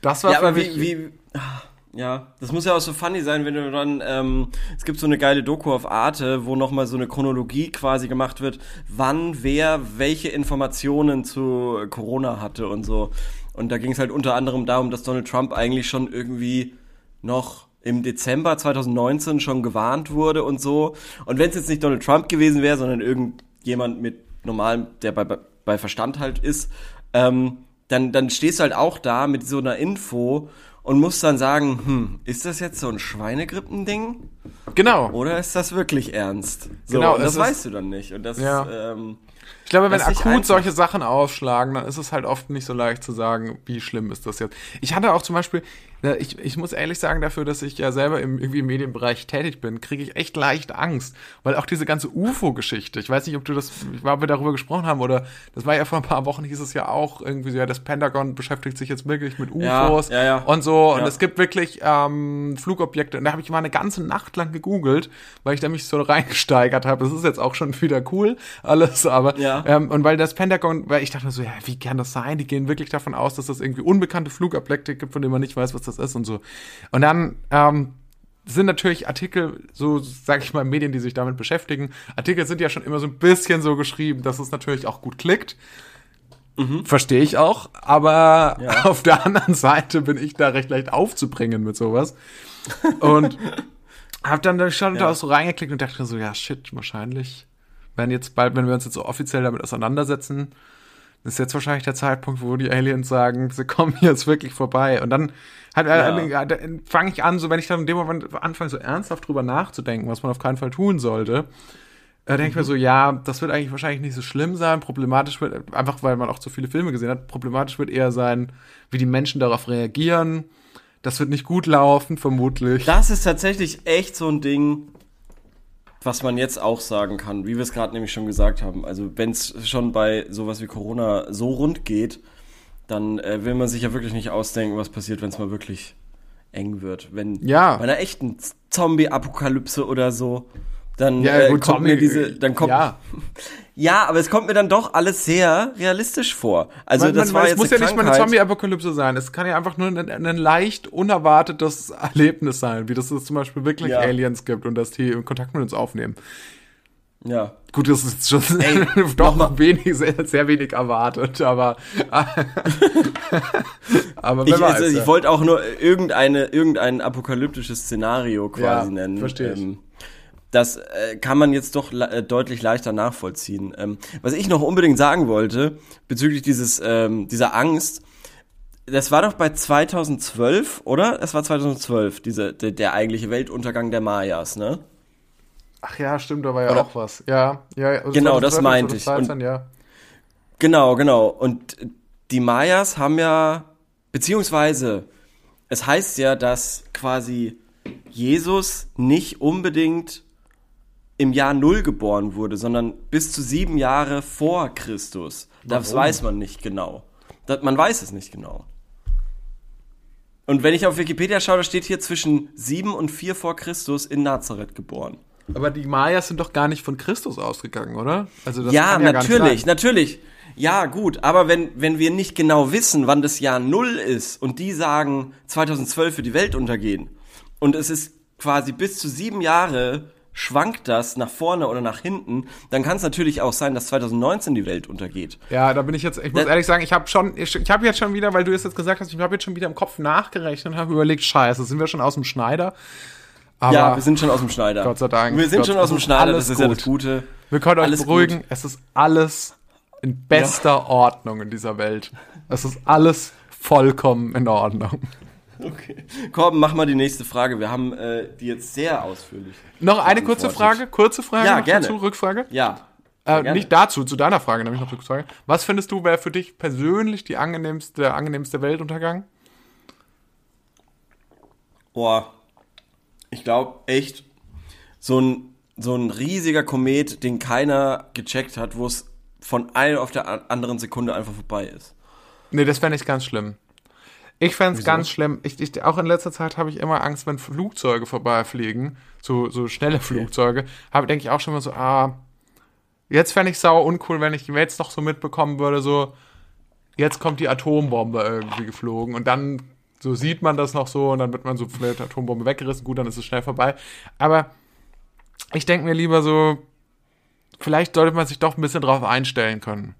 Speaker 1: Das war
Speaker 2: Ja, aber
Speaker 1: mich,
Speaker 2: wie, wie, ja, das muss ja auch so funny sein, wenn du dann, ähm, es gibt so eine geile Doku auf Arte, wo nochmal so eine Chronologie quasi gemacht wird, wann wer welche Informationen zu Corona hatte und so. Und da ging es halt unter anderem darum, dass Donald Trump eigentlich schon irgendwie noch im Dezember 2019 schon gewarnt wurde und so. Und wenn es jetzt nicht Donald Trump gewesen wäre, sondern irgendjemand mit normalem, der bei, bei- Verstand halt ist, ähm, dann, dann stehst du halt auch da mit so einer Info und musst dann sagen, hm, ist das jetzt so ein Schweinegrippending
Speaker 1: genau.
Speaker 2: oder ist das wirklich ernst? So,
Speaker 1: Genau,
Speaker 2: das
Speaker 1: ist-
Speaker 2: weißt du dann nicht. Und das
Speaker 1: Ja.
Speaker 2: ähm,
Speaker 1: Ich glaube, wenn akut solche Sachen ausschlagen, dann ist es halt oft nicht so leicht zu sagen, wie schlimm ist das jetzt. Ich hatte auch zum Beispiel, ich, ich muss ehrlich sagen, dafür, dass ich ja selber im, irgendwie im Medienbereich tätig bin, kriege ich echt leicht Angst. Weil auch diese ganze UFO-Geschichte, ich weiß nicht, ob du das, ob wir darüber gesprochen haben oder das war ja vor ein paar Wochen, hieß es ja auch irgendwie so, ja, das Pentagon beschäftigt sich jetzt wirklich mit
Speaker 2: Ja,
Speaker 1: UFOs
Speaker 2: ja, ja.
Speaker 1: und so. Und
Speaker 2: Ja.
Speaker 1: es gibt wirklich ähm, Flugobjekte. Und da habe ich mal eine ganze Nacht lang gegoogelt, weil ich da mich so reingesteigert habe. Das ist jetzt auch schon wieder cool, alles, aber
Speaker 2: Ja.
Speaker 1: ähm, und weil das Pentagon, weil ich dachte mir so, ja, wie kann das sein? Die gehen wirklich davon aus, dass es irgendwie unbekannte Flugobjekte gibt, von denen man nicht weiß, was das ist und so. Und dann ähm, sind natürlich Artikel, so sage ich mal, Medien, die sich damit beschäftigen. Artikel sind ja schon immer so ein bisschen so geschrieben, dass es natürlich auch gut klickt. Verstehe ich auch, aber
Speaker 2: Ja.
Speaker 1: auf der anderen Seite bin ich da recht leicht aufzubringen mit sowas. Und hab dann da schon
Speaker 2: Ja.
Speaker 1: da auch so reingeklickt und dachte mir so, ja, shit, wahrscheinlich, wenn jetzt bald, wenn wir uns jetzt so offiziell damit auseinandersetzen, ist jetzt wahrscheinlich der Zeitpunkt, wo die Aliens sagen, sie kommen jetzt wirklich vorbei. Und dann hat,
Speaker 2: Ja.
Speaker 1: äh, fange ich an, so wenn ich dann in dem Moment anfange, so ernsthaft drüber nachzudenken, was man auf keinen Fall tun sollte, äh, denke ich mir so, ja, das wird eigentlich wahrscheinlich nicht so schlimm sein. Problematisch wird, einfach weil man auch zu viele Filme gesehen hat, problematisch wird eher sein, wie die Menschen darauf reagieren. Das wird nicht gut laufen, vermutlich.
Speaker 2: Das ist tatsächlich echt so ein Ding, was man jetzt auch sagen kann, wie wir es gerade nämlich schon gesagt haben. Also wenn es schon bei sowas wie Corona so rund geht, dann äh, will man sich ja wirklich nicht ausdenken, was passiert, wenn es mal wirklich eng wird. Wenn
Speaker 1: Ja.
Speaker 2: bei einer echten Zombie-Apokalypse oder so, dann
Speaker 1: Ja,
Speaker 2: äh,
Speaker 1: gut,
Speaker 2: kommt mir
Speaker 1: Zombie-
Speaker 2: diese, dann kommt
Speaker 1: ja.
Speaker 2: ja, aber es kommt mir dann doch alles sehr realistisch vor. Also
Speaker 1: man,
Speaker 2: das
Speaker 1: man,
Speaker 2: war
Speaker 1: es
Speaker 2: jetzt
Speaker 1: muss ja
Speaker 2: eine
Speaker 1: nicht mal eine
Speaker 2: Krankheit.
Speaker 1: Zombie-Apokalypse sein. Es kann ja einfach nur ein, ein leicht unerwartetes Erlebnis sein, wie das es zum Beispiel wirklich
Speaker 2: Ja.
Speaker 1: Aliens gibt und dass die Kontakt mit uns aufnehmen.
Speaker 2: Ja.
Speaker 1: Gut, das ist schon
Speaker 2: Ey,
Speaker 1: doch
Speaker 2: noch
Speaker 1: wenig, sehr, sehr wenig erwartet, aber aber
Speaker 2: Ich,
Speaker 1: weiß,
Speaker 2: also, ich wollte auch nur irgendeine, irgendein apokalyptisches Szenario quasi
Speaker 1: Ja,
Speaker 2: nennen.
Speaker 1: verstehe.
Speaker 2: Ähm, das äh, kann man jetzt doch le- äh, deutlich leichter nachvollziehen. Ähm, was ich noch unbedingt sagen wollte, bezüglich dieses, ähm, dieser Angst, das war doch bei 2012, oder? Es war 2012, diese, der, der eigentliche Weltuntergang der Mayas, ne?
Speaker 1: Ach ja, stimmt, da war ja
Speaker 2: Oder-
Speaker 1: auch was. Ja, ja, also
Speaker 2: Genau, das
Speaker 1: 2012,
Speaker 2: meinte ich.
Speaker 1: 2013, ja.
Speaker 2: Genau, genau. Und die Mayas haben ja, beziehungsweise, es heißt ja, dass quasi Jesus nicht unbedingt im Jahr Null geboren wurde, sondern bis zu sieben Jahre vor Christus. Das
Speaker 1: Warum?
Speaker 2: weiß man nicht genau. Das, man weiß es nicht genau. Und wenn ich auf Wikipedia schaue, da steht hier zwischen sieben und vier vor Christus in Nazareth geboren.
Speaker 1: Aber die Mayas sind doch gar nicht von Christus ausgegangen, oder? Also das
Speaker 2: ja,
Speaker 1: nicht
Speaker 2: natürlich, natürlich. Ja, gut, aber wenn, wenn wir nicht genau wissen, wann das Jahr Null ist und die sagen, 2012 wird die Welt untergehen und es ist quasi bis zu sieben Jahre schwankt das nach vorne oder nach hinten, dann kann es natürlich auch sein, dass 2019 die Welt untergeht.
Speaker 1: Ja, da bin ich jetzt, ich muss
Speaker 2: Das-
Speaker 1: ehrlich sagen, ich habe schon, ich, ich habe jetzt schon wieder, weil du es jetzt gesagt hast, ich habe jetzt schon wieder im Kopf nachgerechnet und habe überlegt, scheiße, sind wir schon aus dem Schneider? Aber
Speaker 2: ja, wir sind schon aus dem Schneider.
Speaker 1: Gott sei Dank.
Speaker 2: Wir sind
Speaker 1: Gott-
Speaker 2: schon aus dem Schneider,
Speaker 1: alles
Speaker 2: das ist ja
Speaker 1: gut.
Speaker 2: das Gute.
Speaker 1: wir können euch
Speaker 2: alles
Speaker 1: beruhigen,
Speaker 2: gut.
Speaker 1: es ist alles in bester Ordnung in dieser Welt. Es ist alles vollkommen in Ordnung.
Speaker 2: Okay. Komm, mach mal die nächste Frage. Wir haben äh, die jetzt sehr ausführlich.
Speaker 1: Noch eine kurze. Frage, kurze Frage
Speaker 2: Ja, gerne.
Speaker 1: dazu, Rückfrage.
Speaker 2: Ja.
Speaker 1: Äh, nicht dazu, zu deiner Frage, nämlich noch Rückfrage. Was findest du, wäre für dich persönlich die angenehmste, der angenehmste Weltuntergang?
Speaker 2: Boah, ich glaube echt, so ein, so ein riesiger Komet, den keiner gecheckt hat, wo es von einer auf der anderen Sekunde einfach vorbei ist.
Speaker 1: Nee, das fände ich ganz schlimm. Ich fände es ganz schlimm. Ich, ich, auch in letzter Zeit habe ich immer Angst, wenn Flugzeuge vorbeifliegen, so, so schnelle Flugzeuge, habe denke ich auch schon mal so, ah, jetzt fände ich sauer uncool, wenn ich jetzt noch so mitbekommen würde, so, jetzt kommt die Atombombe irgendwie geflogen und dann so sieht man das noch so und dann wird man so vielleicht Atombombe weggerissen, gut, dann ist es schnell vorbei. Aber ich denke mir lieber so, vielleicht sollte man sich doch ein bisschen drauf einstellen können.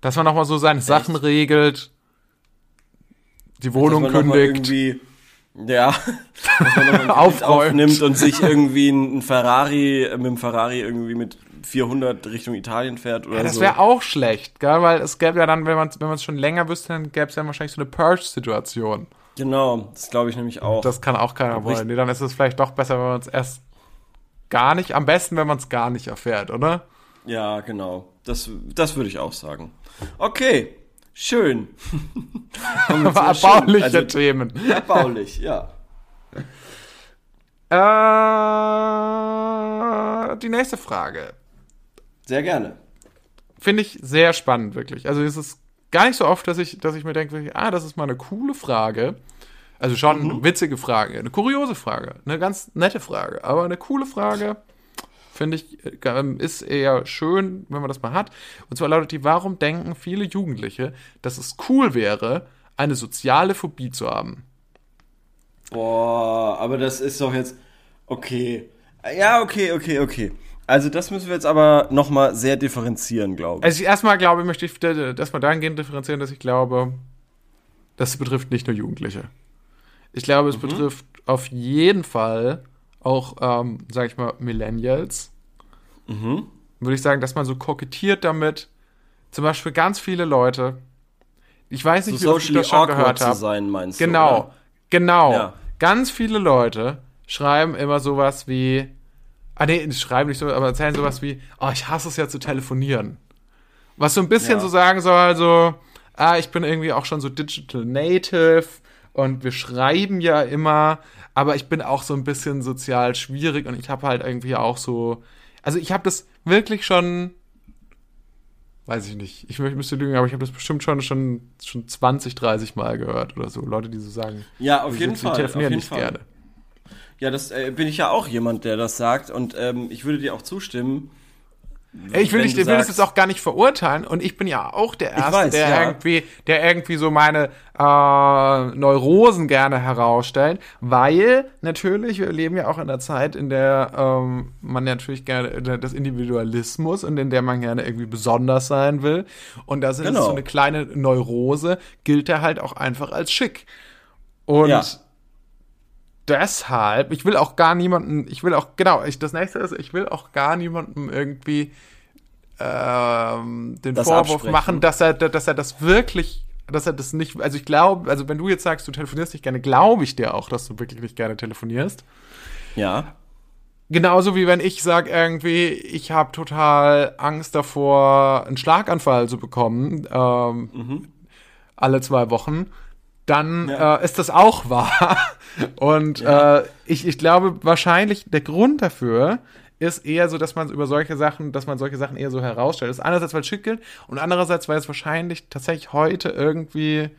Speaker 1: Dass man nochmal so seine Sachen regelt, die Wohnung kündigt.
Speaker 2: Ja,
Speaker 1: Aufräumt.
Speaker 2: aufnimmt und sich irgendwie ein, Ferrari, äh, mit dem Ferrari irgendwie mit 400 Richtung Italien fährt oder
Speaker 1: Ja, das
Speaker 2: so.
Speaker 1: wäre auch schlecht, gell? weil es gäbe ja dann, wenn man es wenn man's schon länger wüsste, dann gäbe es ja wahrscheinlich so eine Purge-Situation.
Speaker 2: Genau, das glaube ich nämlich auch.
Speaker 1: Das kann auch keiner wollen. Nee, dann ist es vielleicht doch besser, wenn man es erst gar nicht, am besten, wenn man es gar nicht erfährt, oder?
Speaker 2: Ja, genau. Das, das würde ich auch sagen. Okay, schön.
Speaker 1: Erbauliche
Speaker 2: also,
Speaker 1: Themen.
Speaker 2: Erbaulich, ja.
Speaker 1: Äh, die nächste Frage.
Speaker 2: Sehr gerne.
Speaker 1: Finde ich sehr spannend, wirklich. Also es ist gar nicht so oft, dass ich, dass ich mir denke, ah, das ist mal eine coole Frage. Also schon eine witzige Frage, eine kuriose Frage, eine ganz nette Frage, aber eine coole Frage, finde ich, äh, ähm, ist eher schön, wenn man das mal hat. Und zwar lautet die, warum denken viele Jugendliche, dass es cool wäre, eine soziale Phobie zu haben?
Speaker 2: Boah, aber das ist doch jetzt. Okay. Ja, okay, okay, okay. Also das müssen wir jetzt aber nochmal sehr differenzieren, glaube ich.
Speaker 1: Also ich erstmal glaube, möchte ich das mal dahingehend differenzieren, dass ich glaube, das betrifft nicht nur Jugendliche. Ich glaube, es betrifft auf jeden Fall auch, ähm, sag ich mal, Millennials. Würde ich sagen, dass man so kokettiert damit. Zum Beispiel ganz viele Leute. Ich weiß
Speaker 2: so
Speaker 1: nicht, wie oft ich das schon gehört habe.
Speaker 2: sein, meinst
Speaker 1: Genau,
Speaker 2: du? oder?
Speaker 1: genau.
Speaker 2: Ja.
Speaker 1: Ganz viele Leute schreiben immer sowas wie, ah nee, schreiben nicht so, aber erzählen sowas wie, oh, ich hasse es ja zu telefonieren. Was so ein bisschen
Speaker 2: Ja.
Speaker 1: so sagen soll, so, ah, ich bin irgendwie auch schon so Digital Native und wir schreiben ja immer, aber ich bin auch so ein bisschen sozial schwierig und ich habe halt irgendwie auch so, also ich habe das wirklich schon, weiß ich nicht, ich mü- müsste lügen, aber ich habe das bestimmt schon, schon, schon 20, 30 Mal gehört oder so, Leute, die so sagen,
Speaker 2: Ja, auf jeden Fall. Auf jeden
Speaker 1: nicht
Speaker 2: Fall.
Speaker 1: gerne.
Speaker 2: Ja, das äh, bin ich ja auch jemand, der das sagt und ähm, ich würde dir auch zustimmen.
Speaker 1: Ich will, ich will das
Speaker 2: sagst-
Speaker 1: jetzt auch gar nicht verurteilen und ich bin ja auch der Erste,
Speaker 2: weiß,
Speaker 1: der,
Speaker 2: ja.
Speaker 1: irgendwie, der irgendwie so meine äh, Neurosen gerne herausstellt, weil natürlich, wir leben ja auch in einer Zeit, in der ähm, man natürlich gerne das Individualismus und in der man gerne irgendwie besonders sein will und da sind
Speaker 2: Genau.
Speaker 1: so eine kleine Neurose, gilt er halt auch einfach als schick. Und
Speaker 2: Ja.
Speaker 1: Deshalb, ich will auch gar niemanden, ich will auch, genau, ich, das nächste ist, ich will auch gar niemandem irgendwie ähm, den
Speaker 2: Das
Speaker 1: Vorwurf
Speaker 2: absprechen.
Speaker 1: machen, dass er, dass er das wirklich, dass er das nicht, also ich glaube, also wenn du jetzt sagst, du telefonierst nicht gerne, glaube ich dir auch, dass du wirklich nicht gerne telefonierst.
Speaker 2: Ja.
Speaker 1: Genauso wie wenn ich sage irgendwie, ich habe total Angst davor, einen Schlaganfall zu bekommen, ähm, alle zwei Wochen, dann
Speaker 2: Ja.
Speaker 1: äh, ist das auch wahr. Und
Speaker 2: Ja.
Speaker 1: äh, ich, ich glaube wahrscheinlich, der Grund dafür ist eher so, dass man über solche Sachen, dass man solche Sachen eher so herausstellt. Das ist einerseits, weil es schick gilt und andererseits, weil es wahrscheinlich tatsächlich heute irgendwie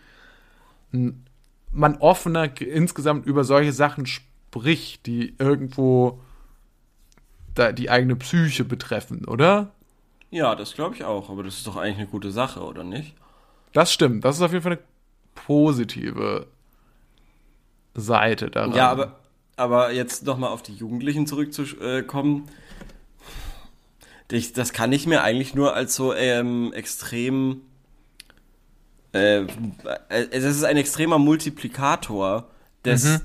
Speaker 1: man offener insgesamt über solche Sachen spricht, die irgendwo da die eigene Psyche betreffen, oder?
Speaker 2: Ja, das glaube ich auch, aber das ist doch eigentlich eine gute Sache, oder nicht?
Speaker 1: Das stimmt. Das ist auf jeden Fall eine positive Seite daran.
Speaker 2: Ja, aber, aber jetzt nochmal auf die Jugendlichen zurückzukommen. Das kann ich mir eigentlich nur als so ähm, extrem. Äh, es ist ein extremer Multiplikator des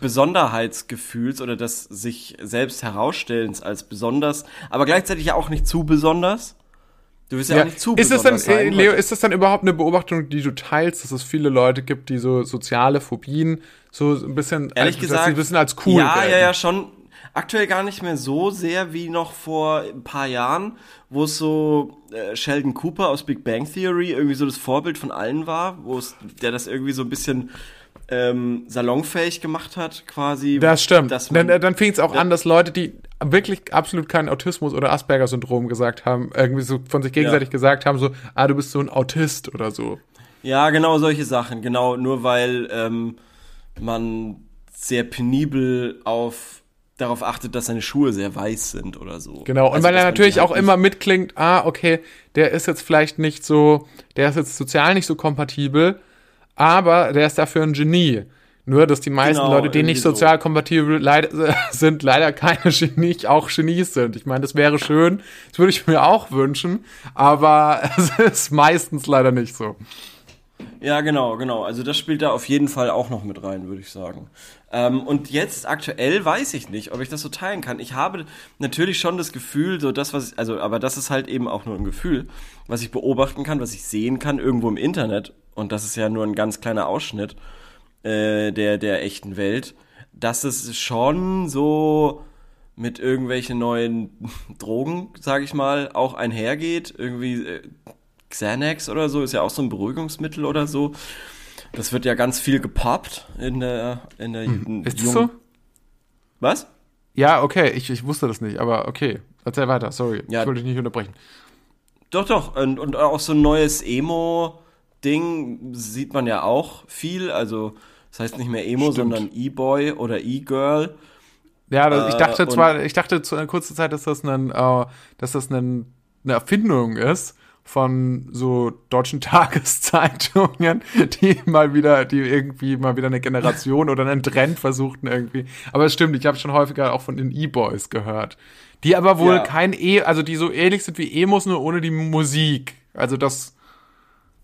Speaker 2: Besonderheitsgefühls oder des sich selbst herausstellens als besonders, aber gleichzeitig ja auch nicht zu besonders. Du willst ja,
Speaker 1: Ja.
Speaker 2: auch nicht zu
Speaker 1: ist das dann,
Speaker 2: besonders sein.
Speaker 1: äh, Leo, ist das dann überhaupt eine Beobachtung, die du teilst, dass es viele Leute gibt, die so soziale Phobien so ein bisschen,
Speaker 2: Ehrlich
Speaker 1: als,
Speaker 2: gesagt,
Speaker 1: ein bisschen als cool
Speaker 2: Ja,
Speaker 1: gelten?
Speaker 2: ja, ja, schon. Aktuell gar nicht mehr so sehr wie noch vor ein paar Jahren, wo es so äh, Sheldon Cooper aus Big Bang Theory irgendwie so das Vorbild von allen war, wo es der das irgendwie so ein bisschen ähm, salonfähig gemacht hat, quasi.
Speaker 1: Das stimmt.
Speaker 2: Dass man,
Speaker 1: dann dann fing es auch
Speaker 2: Ja.
Speaker 1: an, dass Leute, die wirklich absolut keinen Autismus oder Asperger-Syndrom gesagt haben, irgendwie so von sich gegenseitig gesagt haben, so, ah, du bist so ein Autist oder so.
Speaker 2: Ja, genau solche Sachen. Genau, nur weil ähm, man sehr penibel auf darauf achtet, dass seine Schuhe sehr weiß sind oder so.
Speaker 1: Genau, und
Speaker 2: Also,
Speaker 1: weil er natürlich auch immer mitklingt, ah, okay, der ist jetzt vielleicht nicht so, der ist jetzt sozial nicht so kompatibel, aber der ist dafür ein Genie. Nur, dass die meisten
Speaker 2: Genau,
Speaker 1: Leute, die nicht
Speaker 2: so.
Speaker 1: sozial kompatibel leid, sind, leider keine Genie, auch Genies sind. Ich meine, das wäre schön, das würde ich mir auch wünschen, aber es ist meistens leider nicht so.
Speaker 2: Ja, genau, genau. Also das spielt da auf jeden Fall auch noch mit rein, würde ich sagen. Ähm, und jetzt aktuell weiß ich nicht, ob ich das so teilen kann. Ich habe natürlich schon das Gefühl, so das, was ich, also, aber das ist halt eben auch nur ein Gefühl, was ich beobachten kann, was ich sehen kann irgendwo im Internet. Und das ist ja nur ein ganz kleiner Ausschnitt äh, der, der echten Welt, dass es schon so mit irgendwelchen neuen Drogen, sage ich mal, auch einhergeht. Irgendwie äh, Xanax oder so ist ja auch so ein Beruhigungsmittel oder so. Das wird ja ganz viel gepoppt in der in der
Speaker 1: Hm. Ist das so?
Speaker 2: Was?
Speaker 1: Ja, okay, ich, ich wusste das nicht, aber okay. Erzähl weiter, sorry.
Speaker 2: Ja.
Speaker 1: Ich wollte dich nicht unterbrechen.
Speaker 2: Doch, doch. Und, und auch so ein neues Emo-Ding sieht man ja auch viel. Also, das heißt nicht mehr Emo,
Speaker 1: Stimmt.
Speaker 2: sondern E-Boy oder E-Girl.
Speaker 1: Ja, das, ich
Speaker 2: Äh,
Speaker 1: dachte
Speaker 2: und-
Speaker 1: zwar, ich dachte zu einer kurzen Zeit, dass das ein, äh, dass das ein, eine Erfindung ist von so deutschen Tageszeitungen, die mal wieder, die irgendwie mal wieder eine Generation oder einen Trend versuchten irgendwie. Aber es stimmt, ich habe schon häufiger auch von den E-Boys gehört. Die aber wohl
Speaker 2: Ja.
Speaker 1: kein E, also die so ähnlich sind wie Emos, nur ohne die Musik. Also das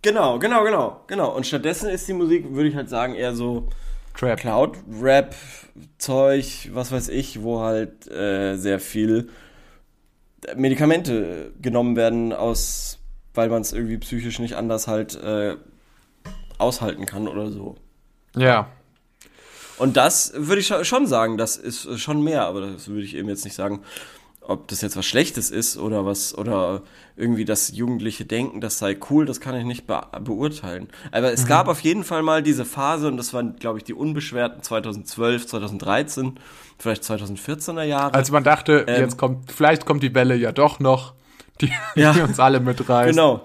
Speaker 2: Genau, genau, genau, genau. Und stattdessen ist die Musik, würde ich halt sagen, eher so
Speaker 1: Trap.
Speaker 2: Cloud-Rap-Zeug, was weiß ich, wo halt äh, sehr viel Medikamente genommen werden aus, weil man es irgendwie psychisch nicht anders halt äh, aushalten kann oder so.
Speaker 1: Ja.
Speaker 2: Und das würde ich scho- schon sagen, das ist schon mehr, aber das würde ich eben jetzt nicht sagen, ob das jetzt was Schlechtes ist oder was, oder irgendwie das jugendliche Denken, das sei cool, das kann ich nicht be beurteilen. Aber es gab auf jeden Fall mal diese Phase, und das waren, glaube ich, die unbeschwerten 2012, 2013, vielleicht 2014er Jahre.
Speaker 1: Als man dachte,
Speaker 2: Ähm.
Speaker 1: jetzt kommt, vielleicht kommt die Welle ja doch noch, die,
Speaker 2: Ja.
Speaker 1: die uns alle mitreißt.
Speaker 2: Genau.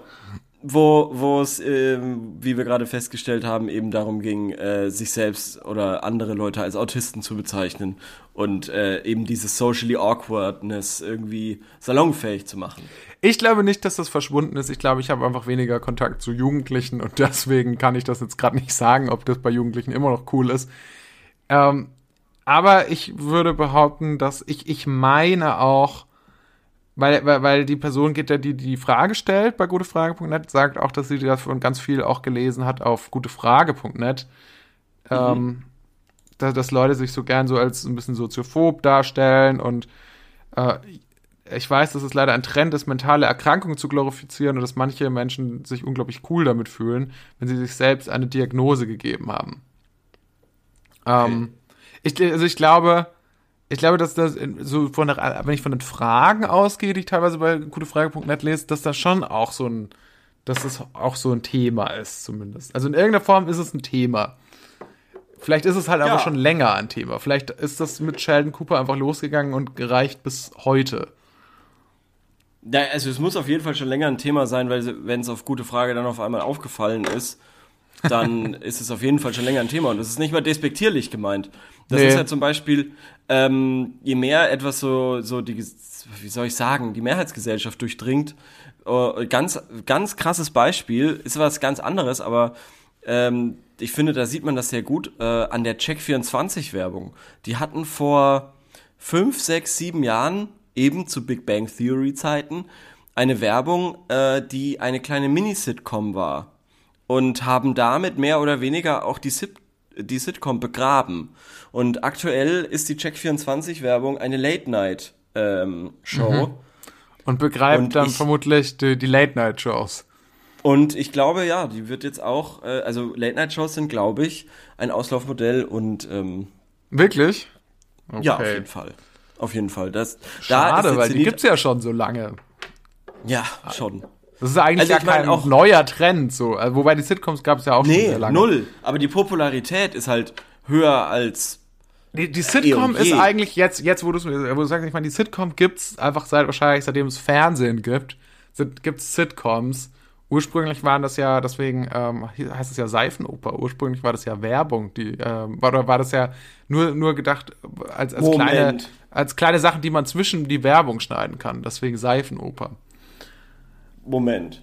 Speaker 2: Wo, wo es, ähm, wie wir gerade festgestellt haben, eben darum ging, äh, sich selbst oder andere Leute als Autisten zu bezeichnen und äh, eben dieses socially awkwardness irgendwie salonfähig zu machen.
Speaker 1: Ich glaube nicht, dass das verschwunden ist. Ich glaube, ich habe einfach weniger Kontakt zu Jugendlichen und deswegen kann ich das jetzt gerade nicht sagen, ob das bei Jugendlichen immer noch cool ist. Ähm, aber ich würde behaupten, dass ich, ich meine auch, weil, weil, weil die Person geht, der die die Frage stellt bei gutefrage.net, sagt auch, dass sie davon ganz viel auch gelesen hat auf gutefrage.net. Ähm, dass, dass Leute sich so gern so als ein bisschen soziophob darstellen und äh, ich weiß, dass es leider ein Trend ist, mentale Erkrankungen zu glorifizieren und dass manche Menschen sich unglaublich cool damit fühlen, wenn sie sich selbst eine Diagnose gegeben haben. Ähm, ich, also ich glaube, ich glaube, dass das so von der, wenn ich von den Fragen ausgehe, die ich teilweise bei gutefrage.net lese, dass das schon auch so ein, dass das auch so ein Thema ist, zumindest. Also in irgendeiner Form ist es ein Thema. Vielleicht ist es halt aber
Speaker 2: Ja.
Speaker 1: schon länger ein Thema. Vielleicht ist das mit Sheldon Cooper einfach losgegangen und gereicht bis heute.
Speaker 2: Ja, also es muss auf jeden Fall schon länger ein Thema sein, weil wenn es auf gute Frage dann auf einmal aufgefallen ist, dann ist es auf jeden Fall schon länger ein Thema und es ist nicht mal despektierlich gemeint. Das
Speaker 1: Nee.
Speaker 2: ist ja zum Beispiel, ähm, je mehr etwas so, so die, wie soll ich sagen, die Mehrheitsgesellschaft durchdringt, äh, ganz, ganz krasses Beispiel, ist was ganz anderes, aber ähm, ich finde, da sieht man das sehr gut äh, an der Check24-Werbung. Die hatten vor fünf, sechs, sieben Jahren, eben zu Big Bang Theory-Zeiten, eine Werbung, äh, die eine kleine Mini-Sitcom war. Und haben damit mehr oder weniger auch die, Sit die Sitcom begraben. Und aktuell ist die Check24-Werbung eine Late-Night-Show.
Speaker 1: Und begreift
Speaker 2: Und
Speaker 1: dann
Speaker 2: ich-
Speaker 1: vermutlich die, die Late-Night-Shows.
Speaker 2: Und ich glaube, ja, die wird jetzt auch, äh, also Late-Night-Shows sind, glaube ich, ein Auslaufmodell und ähm,
Speaker 1: Wirklich? Okay.
Speaker 2: ja, auf jeden Fall. Auf jeden Fall. Das,
Speaker 1: Schade,
Speaker 2: da ist
Speaker 1: weil die
Speaker 2: Zenit-
Speaker 1: gibt's ja schon so lange.
Speaker 2: Ja, schon.
Speaker 1: Das ist eigentlich
Speaker 2: Also
Speaker 1: ja kein
Speaker 2: auch-
Speaker 1: neuer Trend, so. Also, wobei die Sitcoms gab's ja auch schon
Speaker 2: Nee,
Speaker 1: sehr lange.
Speaker 2: null. Aber die Popularität ist halt höher als.
Speaker 1: Die, die Sitcom
Speaker 2: je.
Speaker 1: ist eigentlich jetzt, jetzt wo, wo du sagst, ich meine, die Sitcom gibt's einfach seit wahrscheinlich, seitdem es Fernsehen gibt, sind, gibt's Sitcoms. Ursprünglich waren das ja, deswegen ähm, heißt es ja Seifenoper. Ursprünglich war das ja Werbung, die ähm, war, war das ja nur nur gedacht als als
Speaker 2: Moment.
Speaker 1: kleine als kleine Sachen, die man zwischen die Werbung schneiden kann. Deswegen Seifenoper.
Speaker 2: Moment.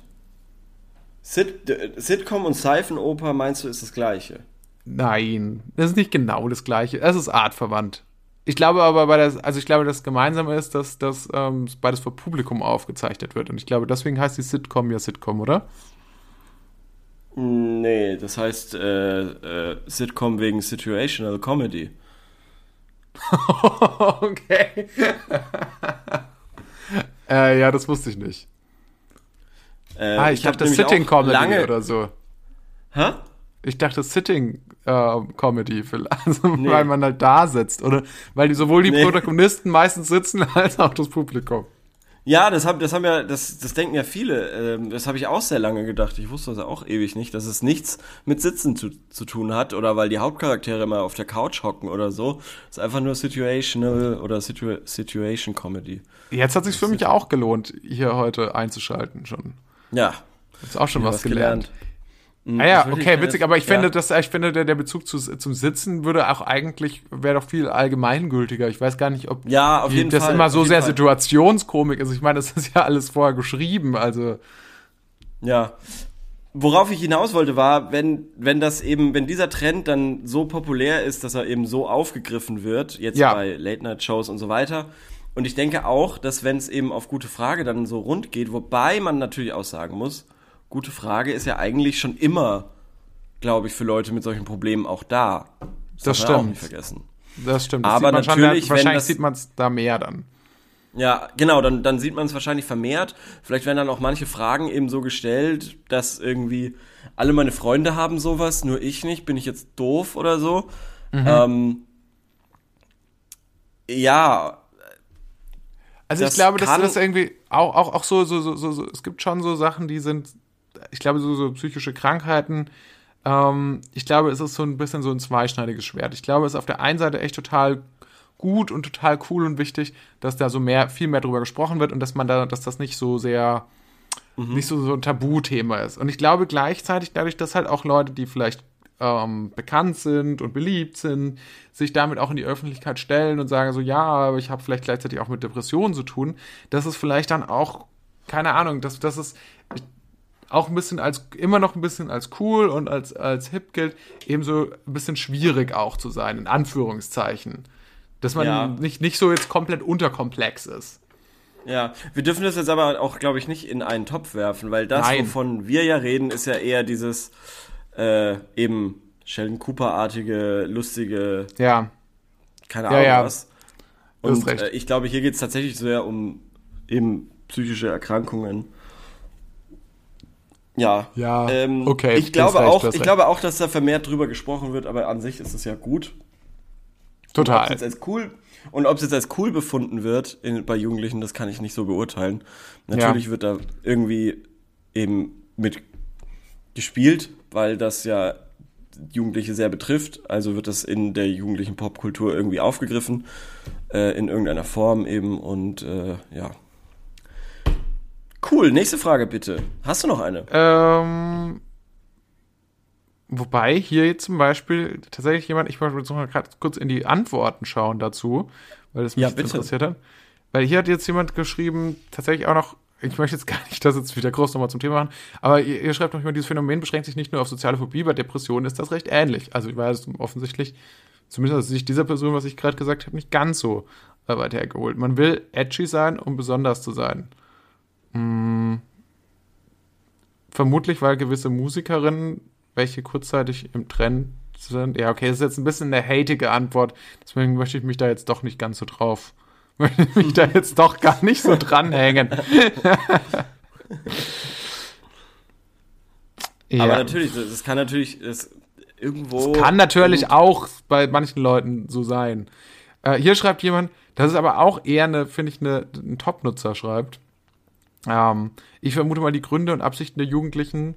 Speaker 2: Sit Sitcom und Seifenoper meinst du ist das gleiche?
Speaker 1: Nein, das ist nicht genau das gleiche. Es ist artverwandt. Ich glaube aber, bei der, also ich glaube, das Gemeinsame ist, dass das ähm, beides vor Publikum aufgezeichnet wird. Und ich glaube, deswegen heißt die Sitcom ja Sitcom, oder?
Speaker 2: Nee, das heißt äh, äh, Sitcom wegen Situational Comedy.
Speaker 1: okay. äh, ja, das wusste ich nicht.
Speaker 2: Äh,
Speaker 1: Ah, ich,
Speaker 2: hab
Speaker 1: dachte Sitting Comedy
Speaker 2: lange,
Speaker 1: oder so.
Speaker 2: Hä?
Speaker 1: Ich dachte Sitting äh, Comedy, vielleicht. also, weil man halt da sitzt. Oder weil die, sowohl die
Speaker 2: Nee.
Speaker 1: Protagonisten meistens sitzen, als auch das Publikum.
Speaker 2: Ja, das haben, das haben ja, das, das denken ja viele. Ähm, das habe ich auch sehr lange gedacht. Ich wusste das auch ewig nicht, dass es nichts mit Sitzen zu, zu tun hat oder weil die Hauptcharaktere immer auf der Couch hocken oder so. Es ist einfach nur situational oder situa Situation Comedy.
Speaker 1: Jetzt hat sich für mich auch gelohnt, hier heute einzuschalten schon.
Speaker 2: Ja.
Speaker 1: Ist auch schon
Speaker 2: ja,
Speaker 1: was, gelernt.
Speaker 2: Hm,
Speaker 1: Ah ja,
Speaker 2: was
Speaker 1: okay, witzig, aber ich
Speaker 2: ja.
Speaker 1: finde, dass ich finde, der, der Bezug zu, zum Sitzen würde auch eigentlich, wäre doch viel allgemeingültiger. Ich weiß gar nicht, ob
Speaker 2: Ja, auf jeden
Speaker 1: das
Speaker 2: Fall,
Speaker 1: immer so sehr
Speaker 2: Fall.
Speaker 1: Situationskomik ist. Ich meine, das ist ja alles vorher geschrieben, also
Speaker 2: Ja. Worauf ich hinaus wollte, war, wenn, wenn das eben, wenn dieser Trend dann so populär ist, dass er eben so aufgegriffen wird, jetzt
Speaker 1: Ja.
Speaker 2: bei Late-Night-Shows und so weiter. Und ich denke auch, dass wenn es eben auf gute Frage dann so rund geht, wobei man natürlich auch sagen muss, gute Frage ist ja eigentlich schon immer, glaube ich, für Leute mit solchen Problemen auch da.
Speaker 1: Das
Speaker 2: darf man auch
Speaker 1: stimmt.
Speaker 2: nicht vergessen.
Speaker 1: Das stimmt. Das
Speaker 2: Aber
Speaker 1: schon,
Speaker 2: natürlich, wenn
Speaker 1: wahrscheinlich
Speaker 2: das-
Speaker 1: sieht man es da mehr dann.
Speaker 2: Ja, genau, dann, dann sieht man es wahrscheinlich vermehrt. Vielleicht werden dann auch manche Fragen eben so gestellt, dass irgendwie alle meine Freunde haben sowas, nur ich nicht, bin ich jetzt doof oder so.
Speaker 1: Mhm.
Speaker 2: Ähm, ja,
Speaker 1: Also
Speaker 2: Das
Speaker 1: ich glaube, dass das irgendwie auch, auch, auch so, so, so, so, es gibt schon so Sachen, die sind, ich glaube, so, so psychische Krankheiten, ähm, ich glaube, es ist so ein bisschen so ein zweischneidiges Schwert. Ich glaube, es ist auf der einen Seite echt total gut und total cool und wichtig, dass da so mehr, viel mehr drüber gesprochen wird und dass man da, dass das nicht so sehr, nicht so, so ein Tabuthema ist. Und ich glaube gleichzeitig dadurch, dass halt auch Leute, die vielleicht ähm, bekannt sind und beliebt sind, sich damit auch in die Öffentlichkeit stellen und sagen so, ja, aber ich habe vielleicht gleichzeitig auch mit Depressionen zu tun, dass es vielleicht dann auch, keine Ahnung, dass, dass es auch ein bisschen als, immer noch ein bisschen als cool und als, als hip gilt, ebenso ein bisschen schwierig auch zu sein, in Anführungszeichen. Dass man
Speaker 2: Ja.
Speaker 1: nicht, nicht so jetzt komplett unterkomplex ist.
Speaker 2: ja. Wir dürfen das jetzt aber auch, glaube ich, nicht in einen Topf werfen, weil das,
Speaker 1: Nein.
Speaker 2: wovon wir ja reden, ist ja eher dieses äh, eben Sheldon Cooper-artige, lustige,
Speaker 1: Ja.
Speaker 2: keine
Speaker 1: Ja,
Speaker 2: Ahnung
Speaker 1: ja.
Speaker 2: was.
Speaker 1: Du hast
Speaker 2: Und äh, ich glaube, hier geht es tatsächlich sehr um eben psychische Erkrankungen. Ja.
Speaker 1: Ja,
Speaker 2: Ähm,
Speaker 1: okay,
Speaker 2: Ich glaube
Speaker 1: recht,
Speaker 2: auch, ich
Speaker 1: recht.
Speaker 2: glaube auch, dass da vermehrt drüber gesprochen wird, aber an sich ist es ja gut. Ob es
Speaker 1: Total.
Speaker 2: jetzt als cool und ob es jetzt als cool befunden wird in, bei Jugendlichen, das kann ich nicht so beurteilen. Natürlich wird da irgendwie eben mit gespielt, weil das ja Jugendliche sehr betrifft. Also wird das in der jugendlichen Popkultur irgendwie aufgegriffen, äh, in irgendeiner Form eben und äh, ja. Cool, nächste Frage bitte. Hast du noch eine?
Speaker 1: Ähm, wobei hier jetzt zum Beispiel tatsächlich jemand, ich wollte jetzt noch mal kurz in die Antworten schauen dazu, weil das mich
Speaker 2: Ja,
Speaker 1: interessiert hat. Weil hier hat jetzt jemand geschrieben, tatsächlich auch noch, ich möchte jetzt gar nicht das jetzt wieder groß nochmal zum Thema machen, aber ihr, ihr schreibt noch immer, dieses Phänomen beschränkt sich nicht nur auf soziale Phobie, bei Depressionen ist das recht ähnlich. Also ich weiß offensichtlich, zumindest aus Sicht dieser Person, was ich gerade gesagt habe, nicht ganz so äh, weit hergeholt. Man will edgy sein, um besonders zu sein. Hm. Vermutlich, weil gewisse Musikerinnen, welche kurzzeitig im Trend sind, ja, okay, das ist jetzt ein bisschen eine hatige Antwort, deswegen möchte ich mich da jetzt doch nicht ganz so drauf, ich mich da jetzt doch gar nicht so dranhängen. ja.
Speaker 2: Aber natürlich, das, kann natürlich das irgendwo.
Speaker 1: Kann natürlich auch bei manchen Leuten so sein. Äh, hier schreibt jemand, das ist aber auch eher eine, finde ich, eine, ein Top-Nutzer schreibt. Ähm, ich vermute mal, die Gründe und Absichten der Jugendlichen,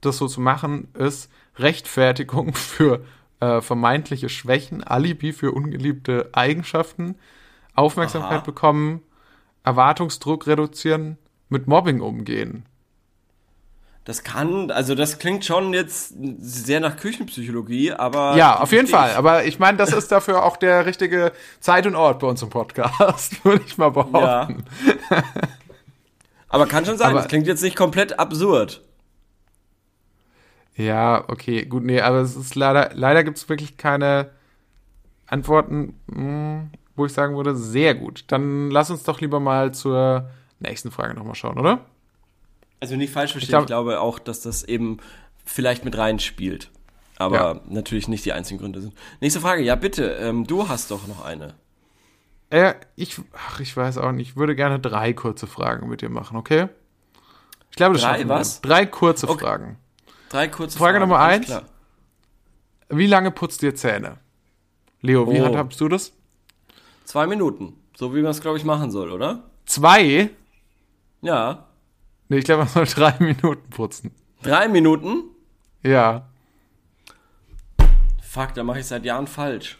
Speaker 1: das so zu machen, ist Rechtfertigung für äh, vermeintliche Schwächen, Alibi für ungeliebte Eigenschaften, Aufmerksamkeit
Speaker 2: Aha.
Speaker 1: bekommen, Erwartungsdruck reduzieren, mit Mobbing umgehen.
Speaker 2: Das kann, also das klingt schon jetzt sehr nach Küchenpsychologie, aber.
Speaker 1: Ja, auf jeden Fall.
Speaker 2: ich.
Speaker 1: Aber ich meine, das ist dafür auch der richtige Zeit und Ort bei uns im Podcast, würde ich mal behaupten.
Speaker 2: Aber kann schon sein,
Speaker 1: Aber-
Speaker 2: das klingt jetzt nicht komplett absurd.
Speaker 1: Ja, okay, gut, nee, aber es ist leider, leider gibt es wirklich keine Antworten, mh, wo ich sagen würde, sehr gut. Dann lass uns doch lieber mal zur nächsten Frage nochmal schauen, oder?
Speaker 2: Also nicht falsch verstehen,
Speaker 1: glaub-
Speaker 2: ich, glaube auch, dass das eben vielleicht mit reinspielt. Aber
Speaker 1: Ja.
Speaker 2: natürlich nicht die einzigen Gründe sind. Nächste Frage, ja bitte, ähm, du hast doch noch eine.
Speaker 1: Äh, ich, ach, ich weiß auch nicht, ich würde gerne drei kurze Fragen mit dir machen, okay? Ich glaube, das
Speaker 2: Drei,
Speaker 1: schaffen wir.
Speaker 2: was?
Speaker 1: Drei kurze
Speaker 2: Okay.
Speaker 1: Fragen.
Speaker 2: Drei kurze
Speaker 1: Frage
Speaker 2: Fragen.
Speaker 1: Nummer eins.
Speaker 2: klar.
Speaker 1: Wie lange putzt ihr Zähne? Leo, wie
Speaker 2: Oh.
Speaker 1: handhabst du das?
Speaker 2: Zwei Minuten. So wie man es, glaube ich, machen soll, oder?
Speaker 1: Zwei?
Speaker 2: Ja.
Speaker 1: Nee, ich glaube, man soll drei Minuten putzen.
Speaker 2: Drei Minuten?
Speaker 1: Ja.
Speaker 2: Fuck, da mache ich seit Jahren falsch.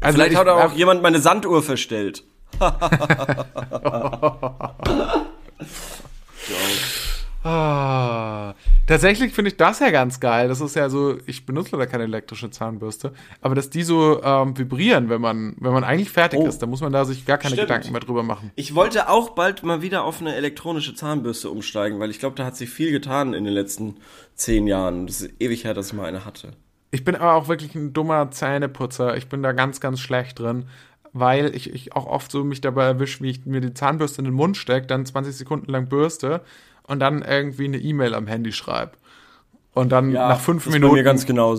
Speaker 1: Also
Speaker 2: Vielleicht
Speaker 1: ich,
Speaker 2: hat auch jemand meine Sanduhr verstellt.
Speaker 1: Ah, Tatsächlich finde ich das ja ganz geil. Das ist ja so, ich benutze leider keine elektrische Zahnbürste, aber dass die so ähm, vibrieren, wenn man, wenn man eigentlich fertig
Speaker 2: Oh.
Speaker 1: ist, da muss man da sich gar keine
Speaker 2: Stimmt.
Speaker 1: Gedanken mehr drüber machen.
Speaker 2: Ich wollte auch bald mal wieder auf eine elektronische Zahnbürste umsteigen, weil ich glaube, da hat sich viel getan in den letzten zehn Jahren. Das ist ewig her, dass ich mal eine hatte.
Speaker 1: Ich bin aber auch wirklich ein dummer Zähneputzer. Ich bin da ganz, ganz schlecht drin, weil ich, ich auch oft so mich dabei erwische, wie ich mir die Zahnbürste in den Mund stecke, dann 20 Sekunden lang bürste und dann irgendwie eine E-Mail am Handy schreibe. Und dann
Speaker 2: Ja,
Speaker 1: nach fünf Minuten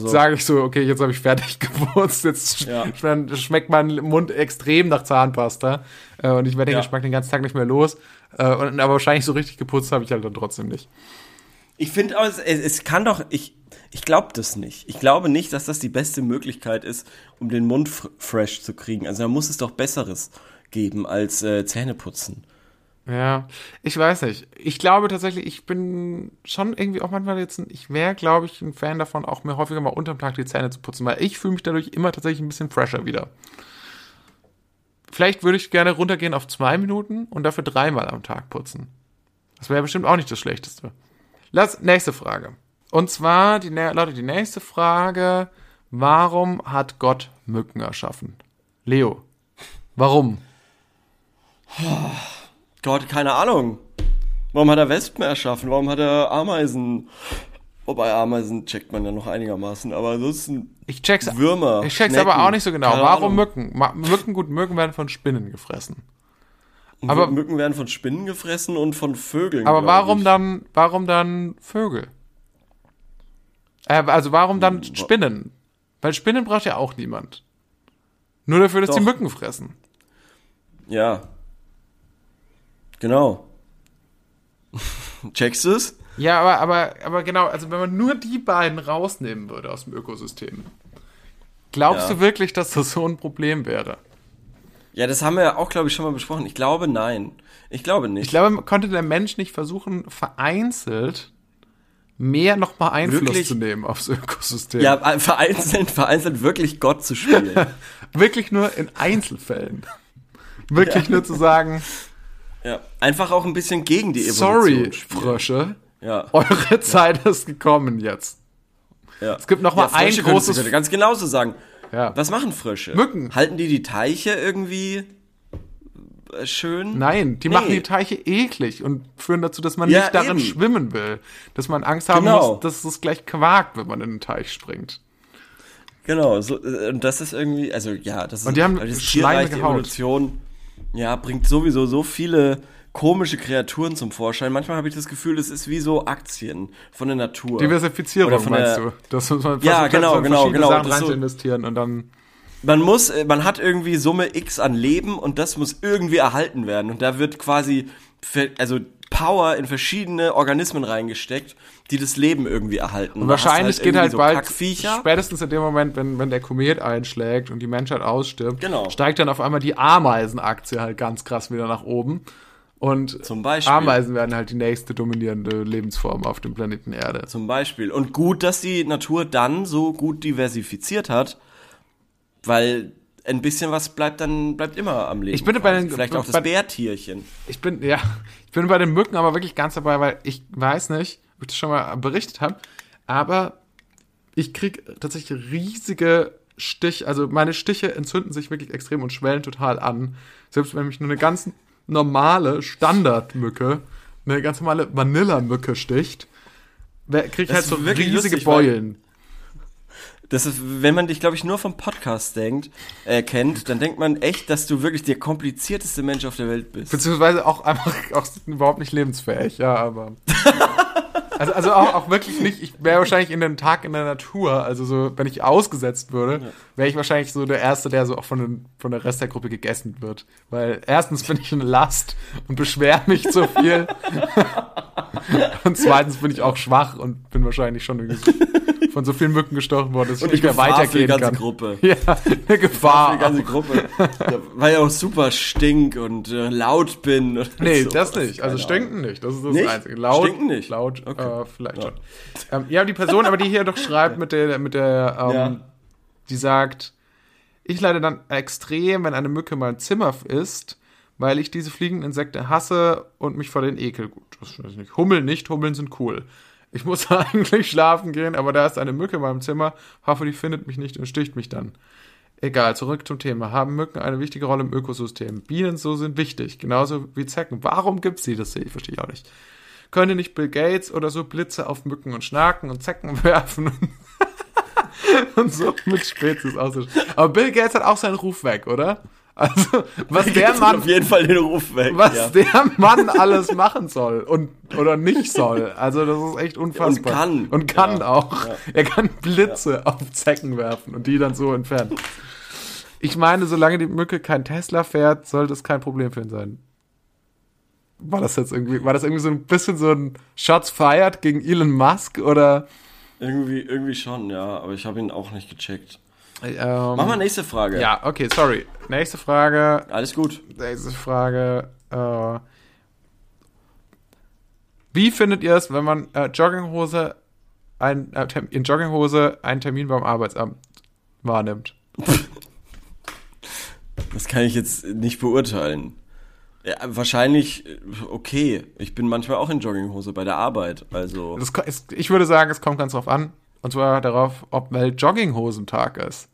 Speaker 1: sage ich so, okay, jetzt habe ich fertig geputzt, jetzt
Speaker 2: Ja.
Speaker 1: sch schmeckt mein Mund extrem nach Zahnpasta äh, und ich werde den
Speaker 2: Ja.
Speaker 1: Geschmack den ganzen Tag nicht mehr los. Äh, und, aber wahrscheinlich so richtig geputzt habe ich halt dann trotzdem nicht.
Speaker 2: Ich finde es, es kann doch, ich, ich glaube das nicht. Ich glaube nicht, dass das die beste Möglichkeit ist, um den Mund fr fresh zu kriegen. Also da muss es doch Besseres geben als äh, Zähneputzen.
Speaker 1: Ja, ich weiß nicht. Ich glaube tatsächlich, ich bin schon irgendwie auch manchmal jetzt, ein, ich wäre, glaube ich, ein Fan davon, auch mir häufiger mal unterm Tag die Zähne zu putzen, weil ich fühle mich dadurch immer tatsächlich ein bisschen fresher wieder. Vielleicht würde ich gerne runtergehen auf zwei Minuten und dafür dreimal am Tag putzen. Das wäre bestimmt auch nicht das Schlechteste. Lass, nächste Frage. Und zwar, die, Leute, die nächste Frage. Warum hat Gott Mücken erschaffen? Leo, warum?
Speaker 2: Gott, keine Ahnung. Warum hat er Wespen erschaffen? Warum hat er Ameisen? Wobei Ameisen checkt man ja noch einigermaßen, aber ansonsten
Speaker 1: Ich check's,
Speaker 2: Würmer,
Speaker 1: ich check's
Speaker 2: Schnecken,
Speaker 1: aber auch nicht so genau. Warum. Mücken? Mücken, gut, Mücken werden von Spinnen gefressen.
Speaker 2: aber
Speaker 1: aber-
Speaker 2: Mücken werden von Spinnen gefressen und von Vögeln.
Speaker 1: Aber warum
Speaker 2: ich.
Speaker 1: dann, warum dann Vögel? Äh, also warum dann Spinnen? Weil Spinnen braucht ja auch niemand. Nur dafür, dass die
Speaker 2: Doch.
Speaker 1: Mücken fressen.
Speaker 2: Ja. Genau. Checkst du's?
Speaker 1: Ja, aber, aber, aber genau, also wenn man nur die beiden rausnehmen würde aus dem Ökosystem, glaubst
Speaker 2: Ja.
Speaker 1: du wirklich, dass das so ein Problem wäre?
Speaker 2: Ja, das haben wir ja auch, glaube ich, schon mal besprochen. Ich glaube, nein. Ich glaube nicht.
Speaker 1: Ich glaube, konnte der Mensch nicht versuchen, vereinzelt mehr nochmal Einfluss
Speaker 2: Wirklich?
Speaker 1: zu nehmen aufs Ökosystem.
Speaker 2: ja, äh, vereinzelt, vereinzelt wirklich Gott zu spielen.
Speaker 1: Wirklich nur in Einzelfällen. Wirklich nur zu sagen,
Speaker 2: ja. Einfach auch ein bisschen gegen die Evolution
Speaker 1: sorry. Frösche,
Speaker 2: Ja.
Speaker 1: eure Zeit ist gekommen jetzt.
Speaker 2: ja.
Speaker 1: Es gibt noch mal ein
Speaker 2: Frösche könntest
Speaker 1: großes-
Speaker 2: Du könnte ganz genauso sagen.
Speaker 1: Ja.
Speaker 2: Was machen Frösche?
Speaker 1: Mücken.
Speaker 2: Halten die die Teiche irgendwie äh, schön?
Speaker 1: Nein, die
Speaker 2: Nee.
Speaker 1: machen die Teiche eklig und führen dazu, dass man
Speaker 2: Ja,
Speaker 1: nicht darin
Speaker 2: eben.
Speaker 1: schwimmen will. Dass man Angst haben
Speaker 2: Genau.
Speaker 1: muss, dass es gleich quakt, wenn man in den Teich springt.
Speaker 2: Genau, so, äh, und das ist irgendwie, also ja, das ist
Speaker 1: Und die haben
Speaker 2: das tierreiche
Speaker 1: Haut.
Speaker 2: Evolution, ja, bringt sowieso so viele komische Kreaturen zum Vorschein. Manchmal habe ich das Gefühl, es ist wie so Aktien von der Natur.
Speaker 1: Diversifizierung
Speaker 2: Oder von
Speaker 1: meinst
Speaker 2: der-
Speaker 1: du? Das muss man
Speaker 2: Ja, genau,
Speaker 1: so
Speaker 2: genau, genau,
Speaker 1: Sachen rein
Speaker 2: so-
Speaker 1: investieren und dann
Speaker 2: Man muss, äh, man hat irgendwie Summe X an Leben und das muss irgendwie erhalten werden. Und da wird quasi, also Power in verschiedene Organismen reingesteckt, die das Leben irgendwie erhalten.
Speaker 1: Und wahrscheinlich geht
Speaker 2: irgendwie
Speaker 1: halt
Speaker 2: so
Speaker 1: bald,
Speaker 2: Kackviecher.
Speaker 1: spätestens in dem Moment, wenn, wenn der Komet einschlägt und die Menschheit ausstirbt,
Speaker 2: Genau.
Speaker 1: steigt dann auf einmal die Ameisenaktie halt ganz krass wieder nach oben. Und
Speaker 2: Zum Beispiel.
Speaker 1: Ameisen werden halt die nächste dominierende Lebensform auf dem Planeten Erde.
Speaker 2: Zum Beispiel. Und gut, dass die Natur dann so gut diversifiziert hat, weil ein bisschen was bleibt dann, bleibt immer am Leben.
Speaker 1: Ich bin bei
Speaker 2: quasi.
Speaker 1: den-
Speaker 2: Vielleicht auch
Speaker 1: bei-
Speaker 2: das Bärtierchen.
Speaker 1: Ich bin, ja, ich bin bei den Mücken aber wirklich ganz dabei, weil ich weiß nicht, ob ich das schon mal berichtet habe, aber ich krieg tatsächlich riesige Stich, also meine Stiche entzünden sich wirklich extrem und schwellen total an. Selbst wenn mich nur eine ganz normale Standardmücke, eine ganz normale Vanillamücke sticht, wer- krieg ich halt so
Speaker 2: wirklich
Speaker 1: riesige
Speaker 2: lustig,
Speaker 1: Beulen.
Speaker 2: Das ist, wenn man dich, glaube ich, nur vom Podcast denkt, äh, kennt, dann denkt man echt, dass du wirklich der komplizierteste Mensch auf der Welt bist.
Speaker 1: Beziehungsweise auch einfach auch überhaupt nicht lebensfähig, ja, aber. Also, also auch, auch wirklich nicht, ich wäre wahrscheinlich in den Tag in der Natur, also so, wenn ich ausgesetzt würde, wäre ich wahrscheinlich so der Erste, der so auch von, den, von der Rest der Gruppe gegessen wird. Weil erstens bin ich eine Last und beschwer mich zu viel. und zweitens bin ich auch schwach und bin wahrscheinlich schon irgendwie von so vielen Mücken gestochen worden, dass ich nicht mehr
Speaker 2: Gefahr für die
Speaker 1: weitergehen
Speaker 2: ganze
Speaker 1: kann.
Speaker 2: Gruppe.
Speaker 1: Ja, eine Gefahr.
Speaker 2: Für die ganze Gruppe. Ja, weil ich auch super stink und äh, laut bin.
Speaker 1: Nee,
Speaker 2: so.
Speaker 1: das nicht. Also stinken nicht. Das ist das
Speaker 2: Nicht?
Speaker 1: Einzige. Laut,
Speaker 2: Stinken nicht?
Speaker 1: Laut,
Speaker 2: Okay.
Speaker 1: Vielleicht
Speaker 2: Ja.
Speaker 1: schon. Ähm, ja, die Person, aber die hier doch schreibt mit der, mit der, ähm,
Speaker 2: Ja.
Speaker 1: die sagt, ich leide dann extrem, wenn eine Mücke mein Zimmer ist, weil ich diese fliegenden Insekten hasse und mich vor den ekel. Gut, das ich nicht. Hummeln nicht, Hummeln sind cool. Ich muss eigentlich schlafen gehen, aber da ist eine Mücke in meinem Zimmer. Hoffe, die findet mich nicht und sticht mich dann. Egal, zurück zum Thema. Haben Mücken eine wichtige Rolle im Ökosystem? Bienen so sind wichtig, genauso wie Zecken. Warum gibt's sie? Das sehe ich, verstehe ich auch nicht. Könnte nicht Bill Gates oder so Blitze auf Mücken und Schnaken und Zecken werfen und so mit Spezies auszustellen? Aber Bill Gates hat auch seinen Ruf weg, oder? Also, was der
Speaker 2: Gibt
Speaker 1: Mann
Speaker 2: auf jeden Fall den Ruf weg.
Speaker 1: was
Speaker 2: ja.
Speaker 1: der Mann alles machen soll und oder nicht soll. Also das ist echt unfassbar.
Speaker 2: Und kann.
Speaker 1: Und kann
Speaker 2: Ja,
Speaker 1: auch. Er kann Blitze auf Zecken werfen und die dann so entfernen. Ich meine, solange die Mücke kein Tesla fährt, sollte es kein Problem für ihn sein. War das jetzt irgendwie, war das irgendwie so ein bisschen so ein Shots fired gegen Elon Musk oder?
Speaker 2: Irgendwie, irgendwie schon, ja, aber ich habe ihn auch nicht gecheckt.
Speaker 1: Ähm,
Speaker 2: Mach mal nächste Frage.
Speaker 1: Ja, okay, sorry. Nächste Frage.
Speaker 2: Alles gut.
Speaker 1: Nächste Frage. Äh, wie findet ihr es, wenn man äh, Jogginghose ein, äh, in Jogginghose einen Termin beim Arbeitsamt wahrnimmt?
Speaker 2: Das kann ich jetzt nicht beurteilen. Ja, wahrscheinlich okay. Ich bin manchmal auch in Jogginghose bei der Arbeit. Also.
Speaker 1: Das, ich würde sagen, es kommt ganz drauf an. Und zwar darauf, ob Welt-Jogginghosentag ist.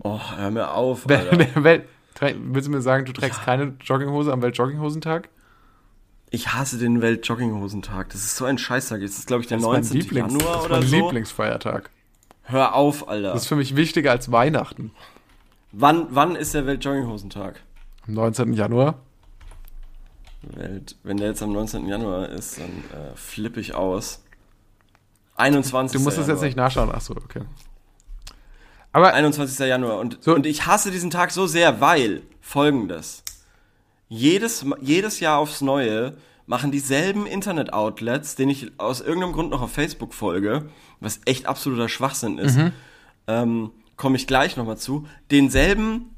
Speaker 2: Oh, hör mir auf. Alter.
Speaker 1: Welt, willst du mir sagen, du trägst keine Jogginghose am Welt-Jogginghosentag?
Speaker 2: Ich hasse den Welt-Jogginghosentag. Das ist so ein Scheißtag. Das ist, glaube ich, der
Speaker 1: Das ist mein,
Speaker 2: 19.
Speaker 1: Lieblings,
Speaker 2: Januar
Speaker 1: das ist mein
Speaker 2: so.
Speaker 1: Lieblingsfeiertag.
Speaker 2: Hör auf, Alter.
Speaker 1: Das ist für mich wichtiger als Weihnachten.
Speaker 2: wann, wann ist der Welt-Jogginghosentag?
Speaker 1: Am 19. Januar.
Speaker 2: Wenn der jetzt am 19. Januar ist, dann äh, flippe ich aus. 21.
Speaker 1: Du musst es jetzt nicht nachschauen. Achso, okay. Aber
Speaker 2: 21. Januar. Und,
Speaker 1: So.
Speaker 2: und ich hasse diesen Tag so sehr, weil folgendes. Jedes, jedes Jahr aufs Neue machen dieselben Internet-Outlets, denen ich aus irgendeinem Grund noch auf Facebook folge, was echt absoluter Schwachsinn ist,
Speaker 1: Mhm.
Speaker 2: ähm, komme ich gleich nochmal zu, denselben,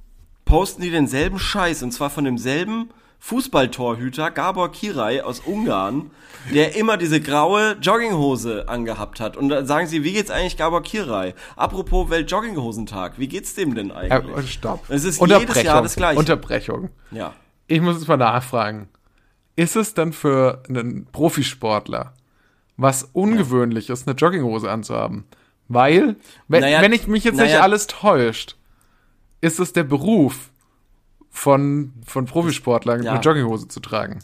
Speaker 2: posten die denselben Scheiß, und zwar von demselben Fußballtorhüter Gabor Kirai aus Ungarn, der immer diese graue Jogginghose angehabt hat. Und dann sagen sie, wie geht's eigentlich Gabor Kirai? Apropos Weltjogginghosentag, wie geht's dem denn
Speaker 1: äh,
Speaker 2: eigentlich?
Speaker 1: stopp.
Speaker 2: Es ist jedes Jahr das Gleiche.
Speaker 1: Unterbrechung.
Speaker 2: ja.
Speaker 1: Ich muss jetzt mal nachfragen. Ist es dann für einen Profisportler was Ungewöhnliches, eine Jogginghose anzuhaben? Weil, wenn,
Speaker 2: Naja,
Speaker 1: wenn ich mich jetzt nicht
Speaker 2: naja.
Speaker 1: alles täuscht, ist es der Beruf von, von Profisportlern,
Speaker 2: Ja.
Speaker 1: eine Jogginghose zu tragen.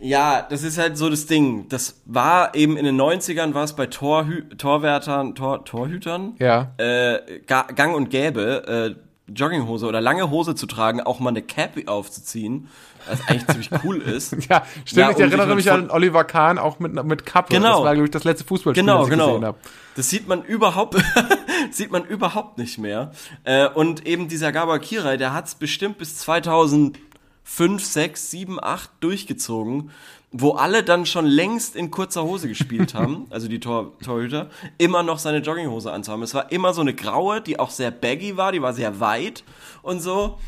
Speaker 2: Ja, das ist halt so das Ding. Das war eben in den 90ern, war es bei Torhü Torwärtern, Tor Torhütern,
Speaker 1: Ja.
Speaker 2: äh, ga gang und gäbe, äh, Jogginghose oder lange Hose zu tragen, auch mal eine Cap aufzuziehen, was eigentlich ziemlich cool ist.
Speaker 1: Ja, stimmt.
Speaker 2: Ja,
Speaker 1: ich erinnere
Speaker 2: ich
Speaker 1: mich an Oliver Kahn auch mit, mit Kappe.
Speaker 2: Genau.
Speaker 1: Das war, glaube ich, das letzte Fußballspiel,
Speaker 2: Genau,
Speaker 1: das ich
Speaker 2: genau.
Speaker 1: gesehen habe.
Speaker 2: Das sieht man überhaupt, sieht man überhaupt nicht mehr. Äh, und eben dieser Gabor Kirai, der hat's bestimmt bis 2005, 6, 7, 8 durchgezogen, wo alle dann schon längst in kurzer Hose gespielt haben, also die Tor, Torhüter, immer noch seine Jogginghose anzuhaben. Es war immer so eine graue, die auch sehr baggy war, die war sehr weit und so.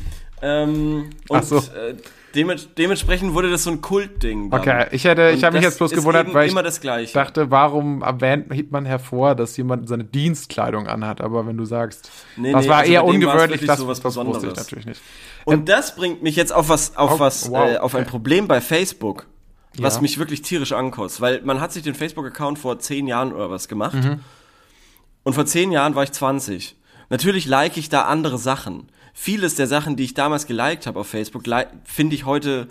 Speaker 2: Ähm, und
Speaker 1: so.
Speaker 2: äh, dements dementsprechend wurde das so ein Kultding. dann.
Speaker 1: Okay, ich hätte, ich habe mich jetzt bloß gewundert, weil ich
Speaker 2: immer das Gleiche.
Speaker 1: dachte, warum erwähnt man hervor, dass jemand seine Dienstkleidung anhat? Aber wenn du sagst,
Speaker 2: Nee,
Speaker 1: das
Speaker 2: nee,
Speaker 1: war
Speaker 2: also
Speaker 1: eher ungewöhnlich, das,
Speaker 2: so was
Speaker 1: das wusste ich
Speaker 2: Besonderes.
Speaker 1: natürlich nicht.
Speaker 2: Und das bringt mich jetzt auf was, auf
Speaker 1: Oh,
Speaker 2: was,
Speaker 1: wow,
Speaker 2: äh, auf ein
Speaker 1: okay.
Speaker 2: Problem bei Facebook, was
Speaker 1: Ja.
Speaker 2: mich wirklich tierisch ankotzt, weil man hat sich den Facebook-Account vor zehn Jahren oder was gemacht.
Speaker 1: Mhm.
Speaker 2: Und vor zehn Jahren war ich 20. Natürlich like ich da andere Sachen. Vieles der Sachen, die ich damals geliked habe auf Facebook, finde ich heute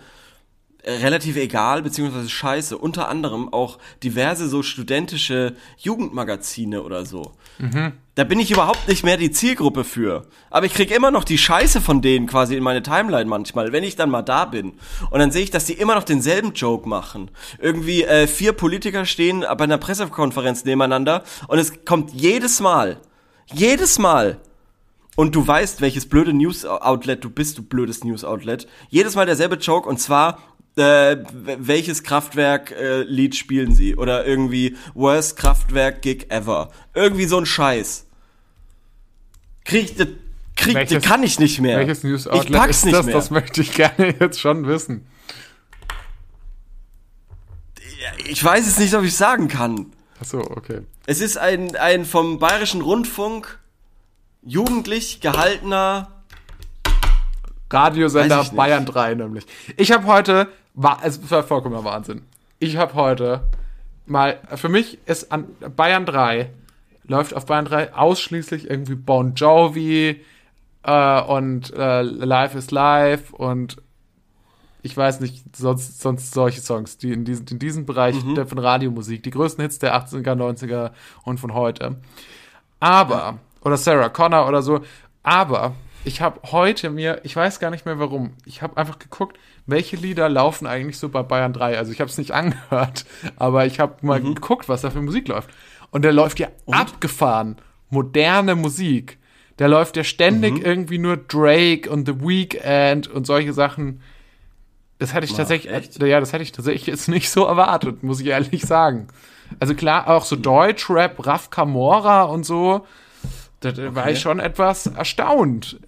Speaker 2: äh, relativ egal, beziehungsweise scheiße. Unter anderem auch diverse so studentische Jugendmagazine oder so. Da bin ich überhaupt nicht mehr die Zielgruppe für. Aber ich krieg immer noch die Scheiße von denen quasi in meine Timeline manchmal, wenn ich dann mal da bin. Und dann sehe ich, dass die immer noch denselben Joke machen. Irgendwie äh, vier Politiker stehen bei einer Pressekonferenz nebeneinander und es kommt jedes Mal, jedes Mal und du weißt, welches blöde News-Outlet du bist, du blödes News-Outlet. Jedes Mal derselbe Joke und zwar, äh, welches Kraftwerk-Lied spielen sie? Oder irgendwie Worst Kraftwerk-Gig ever. Irgendwie so ein Scheiß. Krieg ich, das, krieg,
Speaker 1: Welches-
Speaker 2: das kann ich nicht mehr.
Speaker 1: Welches
Speaker 2: ich
Speaker 1: News-Outlet
Speaker 2: pack's
Speaker 1: ist
Speaker 2: nicht
Speaker 1: das?
Speaker 2: mehr.
Speaker 1: Das möchte ich gerne jetzt schon wissen.
Speaker 2: ich weiß es nicht, ob ich sagen kann.
Speaker 1: Achso, okay.
Speaker 2: Es ist ein, ein vom Bayerischen Rundfunk jugendlich gehaltener
Speaker 1: Radiosender. Bayern 3 nämlich. Ich habe heute, war, es war vollkommener Wahnsinn. Ich habe heute mal, für mich ist an Bayern 3, läuft auf Bayern 3 ausschließlich irgendwie Bon Jovi äh, und äh, Life is Life und ich weiß nicht, sonst, sonst solche Songs, die in, diesen, in diesem Bereich der, von Radiomusik, die größten Hits der 80er, 90er und von heute. Aber, oder Sarah Connor oder so, aber ich habe heute mir, ich weiß gar nicht mehr warum, ich habe einfach geguckt, welche Lieder laufen eigentlich so bei Bayern 3. Also ich habe es nicht angehört, aber ich habe mal geguckt, was da für Musik läuft. Und der läuft ja abgefahren, moderne Musik. Der läuft ja ständig irgendwie nur Drake und The Weeknd und solche Sachen. Das hätte ich tatsächlich,
Speaker 2: echt?
Speaker 1: ja, das hätte ich tatsächlich jetzt nicht so erwartet, muss ich ehrlich sagen. Also klar, auch so Deutschrap, Raf Kamora und so, da, da war ich schon etwas erstaunt.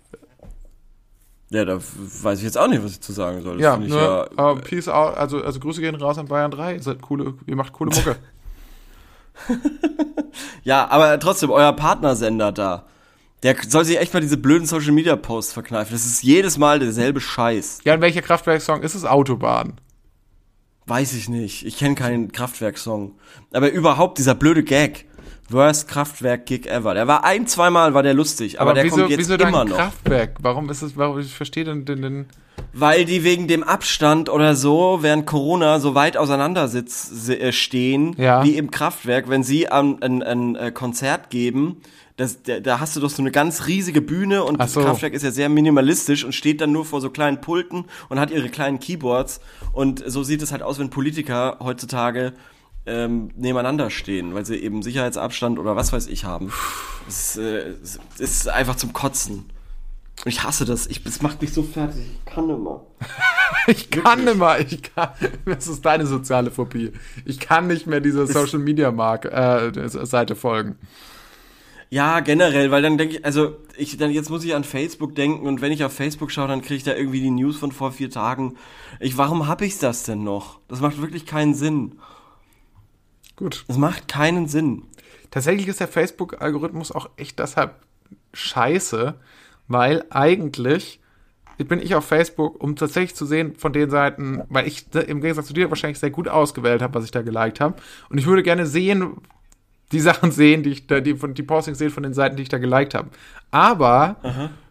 Speaker 2: Ja, da weiß ich jetzt auch nicht, was ich zu sagen soll. Das
Speaker 1: Ja, nur
Speaker 2: ja,
Speaker 1: äh, Peace out, also, also Grüße gehen raus an Bayern 3. Ihr seid coole, ihr macht coole Mucke.
Speaker 2: ja, aber trotzdem, euer Partnersender da, der soll sich echt mal diese blöden Social Media Posts verkneifen. Das ist jedes Mal derselbe Scheiß.
Speaker 1: ja, und welcher Kraftwerk-Song ist es? Autobahn.
Speaker 2: Weiß ich nicht. Ich kenne keinen Kraftwerk-Song. Aber überhaupt dieser blöde Gag. Worst Kraftwerk-Gig ever. Der war ein, zweimal war der lustig, aber, der
Speaker 1: wieso,
Speaker 2: kommt jetzt
Speaker 1: wieso
Speaker 2: immer noch.
Speaker 1: Kraftwerk? Warum ist es, warum, ich verstehe den, den, den
Speaker 2: Weil die wegen dem Abstand oder so während Corona so weit auseinander äh, stehen,
Speaker 1: Ja.
Speaker 2: wie im Kraftwerk, wenn sie am- ein, ein, äh, Konzert geben. Das, da, da hast du doch so eine ganz riesige Bühne und
Speaker 1: Ach
Speaker 2: das
Speaker 1: so.
Speaker 2: Kraftwerk ist ja sehr minimalistisch und steht dann nur vor so kleinen Pulten und hat ihre kleinen Keyboards. Und so sieht es halt aus, wenn Politiker heutzutage ähm, nebeneinander stehen, weil sie eben Sicherheitsabstand oder was weiß ich haben. Es ist, äh, es ist einfach zum Kotzen. Und ich hasse das. Ich, es macht mich so fertig. Ich kann immer.
Speaker 1: Ich kann nicht mehr, ich kann, das ist deine soziale Phobie. Ich kann nicht mehr dieser Social Media Mark, äh, Seite folgen.
Speaker 2: Ja, generell, weil dann denke ich, also ich dann jetzt muss ich an Facebook denken und wenn ich auf Facebook schaue, dann kriege ich da irgendwie die News von vor vier Tagen. Ich, warum hab ich das denn noch? Das macht wirklich keinen Sinn.
Speaker 1: Gut.
Speaker 2: Das macht keinen Sinn.
Speaker 1: Tatsächlich ist der Facebook-Algorithmus auch echt deshalb scheiße, weil eigentlich bin ich auf Facebook, um tatsächlich zu sehen von den Seiten, weil ich im Gegensatz zu dir wahrscheinlich sehr gut ausgewählt habe, was ich da geliked habe. Und ich würde gerne sehen, die Sachen sehen, die ich da, die, von, die Postings sehen von den Seiten, die ich da geliked habe. Aber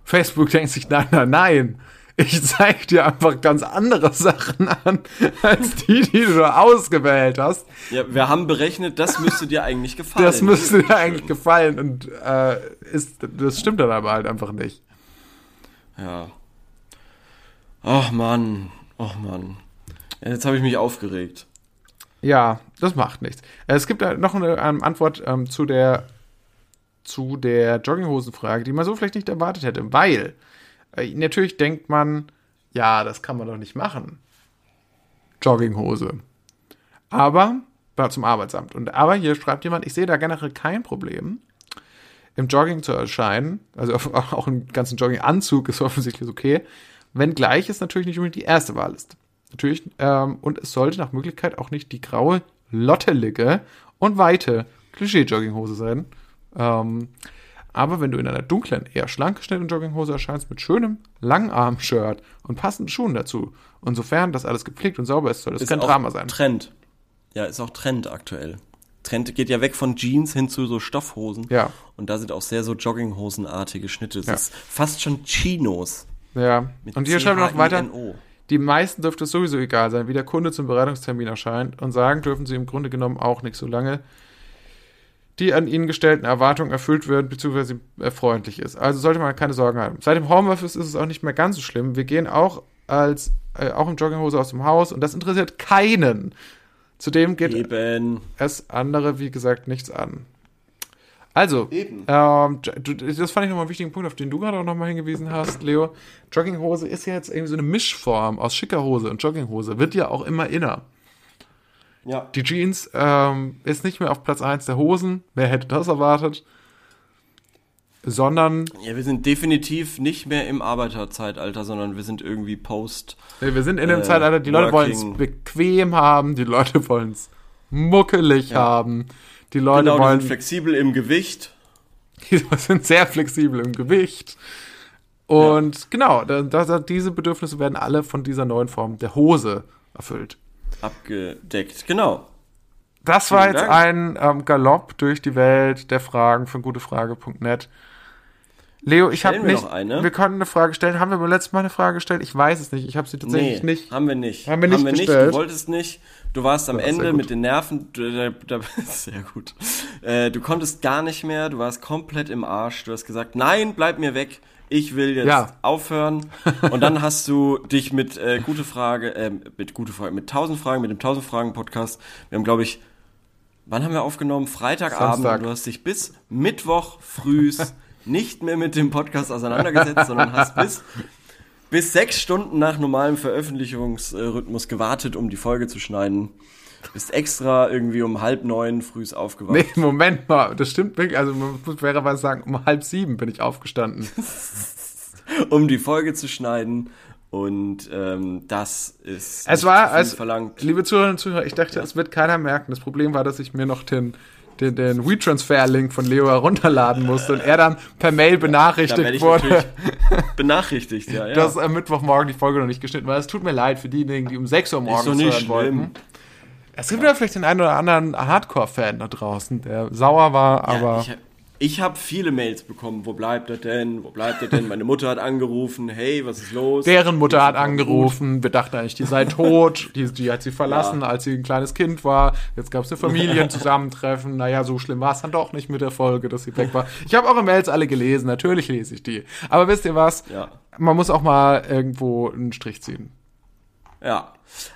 Speaker 1: Facebook denkt sich, nein, nein, nein. Ich zeig dir einfach ganz andere Sachen an, als die, die du ausgewählt hast.
Speaker 2: Ja, wir haben berechnet, das müsste dir eigentlich gefallen.
Speaker 1: Das müsste dir eigentlich gefallen und äh, ist, das stimmt dann aber halt einfach nicht.
Speaker 2: Ja. Ach Mann, ach Mann. Jetzt habe ich mich aufgeregt.
Speaker 1: Ja, das macht nichts. Es gibt noch eine ähm, Antwort ähm, zu der zu der Jogginghosenfrage, die man so vielleicht nicht erwartet hätte, weil natürlich denkt man, ja, das kann man doch nicht machen. Jogginghose. Aber war zum Arbeitsamt. Und aber hier schreibt jemand, ich sehe da generell kein Problem, im Jogging zu erscheinen. Also auch im ganzen Jogginganzug ist offensichtlich okay, wenngleich es natürlich nicht unbedingt die erste Wahl ist. Natürlich, ähm, und es sollte nach Möglichkeit auch nicht die graue, lottelige und weite Klischee-Jogginghose sein. Ähm, aber wenn du in einer dunklen, eher schlank geschnittenen Jogginghose erscheinst mit schönem, Langarm-Shirt und passenden Schuhen dazu, und sofern das alles gepflegt und sauber ist, soll das
Speaker 2: Ist
Speaker 1: kein Drama sein.
Speaker 2: Trend. Ja, ist auch Trend aktuell. Trend geht ja weg von Jeans hin zu so Stoffhosen.
Speaker 1: Ja.
Speaker 2: Und da sind auch sehr so Jogginghosenartige Schnitte. Das
Speaker 1: Ja.
Speaker 2: ist fast schon Chinos.
Speaker 1: Ja, und hier schreibt noch weiter, die meisten dürfte es sowieso egal sein, wie der Kunde zum Beratungstermin erscheint und sagen dürfen sie im Grunde genommen auch nicht, solange die an ihnen gestellten Erwartungen erfüllt werden, beziehungsweise er freundlich ist. Also sollte man keine Sorgen haben. Seit dem Homeoffice ist es auch nicht mehr ganz so schlimm. Wir gehen auch als äh, auch in Jogginghose aus dem Haus und das interessiert keinen. Zudem geht
Speaker 2: Eben.
Speaker 1: es andere, wie gesagt, nichts an. Also,
Speaker 2: Eben.
Speaker 1: ähm, das fand ich nochmal einen wichtigen Punkt, auf den du gerade auch nochmal hingewiesen hast, Leo. Jogginghose ist ja jetzt irgendwie so eine Mischform aus schicker Hose und Jogginghose. Wird ja auch immer inner.
Speaker 2: Ja.
Speaker 1: Die Jeans ähm, ist nicht mehr auf Platz 1 der Hosen. Wer hätte das erwartet? Sondern
Speaker 2: ja, wir sind definitiv nicht mehr im Arbeiterzeitalter, sondern wir sind irgendwie post.
Speaker 1: nee, wir sind in dem
Speaker 2: Äh,
Speaker 1: Zeitalter, die Leute wollen es bequem haben, die Leute wollen es muckelig haben, die Leute
Speaker 2: Genau, die
Speaker 1: wollen
Speaker 2: sind flexibel im Gewicht.
Speaker 1: Die sind sehr flexibel im Gewicht. Und genau, da, da, diese Bedürfnisse werden alle von dieser neuen Form der Hose erfüllt.
Speaker 2: Abgedeckt, genau.
Speaker 1: Das war
Speaker 2: Vielen
Speaker 1: jetzt
Speaker 2: Dank.
Speaker 1: ein ähm, Galopp durch die Welt der Fragen von gutefrage.net. Leo, ich habe
Speaker 2: wir
Speaker 1: nicht.
Speaker 2: noch eine?
Speaker 1: Wir konnten eine Frage stellen. Haben wir beim letzten Mal eine Frage gestellt? Ich weiß es nicht. Ich habe sie tatsächlich
Speaker 2: Nee,
Speaker 1: nicht.
Speaker 2: haben wir nicht.
Speaker 1: Haben wir nicht
Speaker 2: Du
Speaker 1: gestellt.
Speaker 2: wolltest nicht. Du warst am Ende mit den Nerven. Du, da, da, sehr gut. Äh, du konntest gar nicht mehr. Du warst komplett im Arsch. Du hast gesagt, nein, bleib mir weg. Ich will jetzt
Speaker 1: Ja.
Speaker 2: aufhören. Und dann hast du dich mit äh, gute Frage, äh, mit gute Frage, mit 1000 Fragen, mit dem 1000 Fragen Podcast. Wir haben, glaube ich, wann haben wir aufgenommen? Freitagabend. Du hast dich bis Mittwoch frühs nicht mehr mit dem Podcast auseinandergesetzt, sondern hast bis bis sechs Stunden nach normalem Veröffentlichungsrhythmus gewartet, um die Folge zu schneiden. Bist extra irgendwie um halb neun frühs aufgewacht.
Speaker 1: Nee, Moment mal. Das stimmt wirklich. Also, man muss fairerweise sagen, um halb sieben bin ich aufgestanden.
Speaker 2: um die Folge zu schneiden. Und ähm, das ist
Speaker 1: Es war, als,
Speaker 2: verlangt.
Speaker 1: liebe Zuhörerinnen und Zuhörer, ich dachte, es wird keiner merken. Das Problem war, dass ich mir noch den, den, den WeTransfer-Link von Leo herunterladen musste und er dann per Mail benachrichtigt
Speaker 2: ich
Speaker 1: wurde,
Speaker 2: benachrichtigt, ja, ja.
Speaker 1: dass am Mittwochmorgen die Folge noch nicht geschnitten war. Es tut mir leid für diejenigen, die um 6 Uhr morgens
Speaker 2: nicht
Speaker 1: hören wollten. Es gibt ja vielleicht den einen oder anderen Hardcore-Fan da draußen, der sauer war, aber
Speaker 2: ja, ich, ich habe viele Mails bekommen. Wo bleibt er denn? Wo bleibt er denn? Meine Mutter hat angerufen. Hey, was ist los?
Speaker 1: deren Mutter hat
Speaker 2: dir gut?
Speaker 1: angerufen. Wir dachten eigentlich, die sei tot. Die, die hat sie verlassen,
Speaker 2: Ja.
Speaker 1: als sie ein kleines Kind war. Jetzt gab es eine Familienzusammentreffen. Naja, so schlimm war es dann doch nicht mit der Folge, dass sie weg war. Ich habe eure Mails alle gelesen. Natürlich lese ich die. Aber wisst ihr was? Man muss auch mal irgendwo einen Strich ziehen.
Speaker 2: Ja.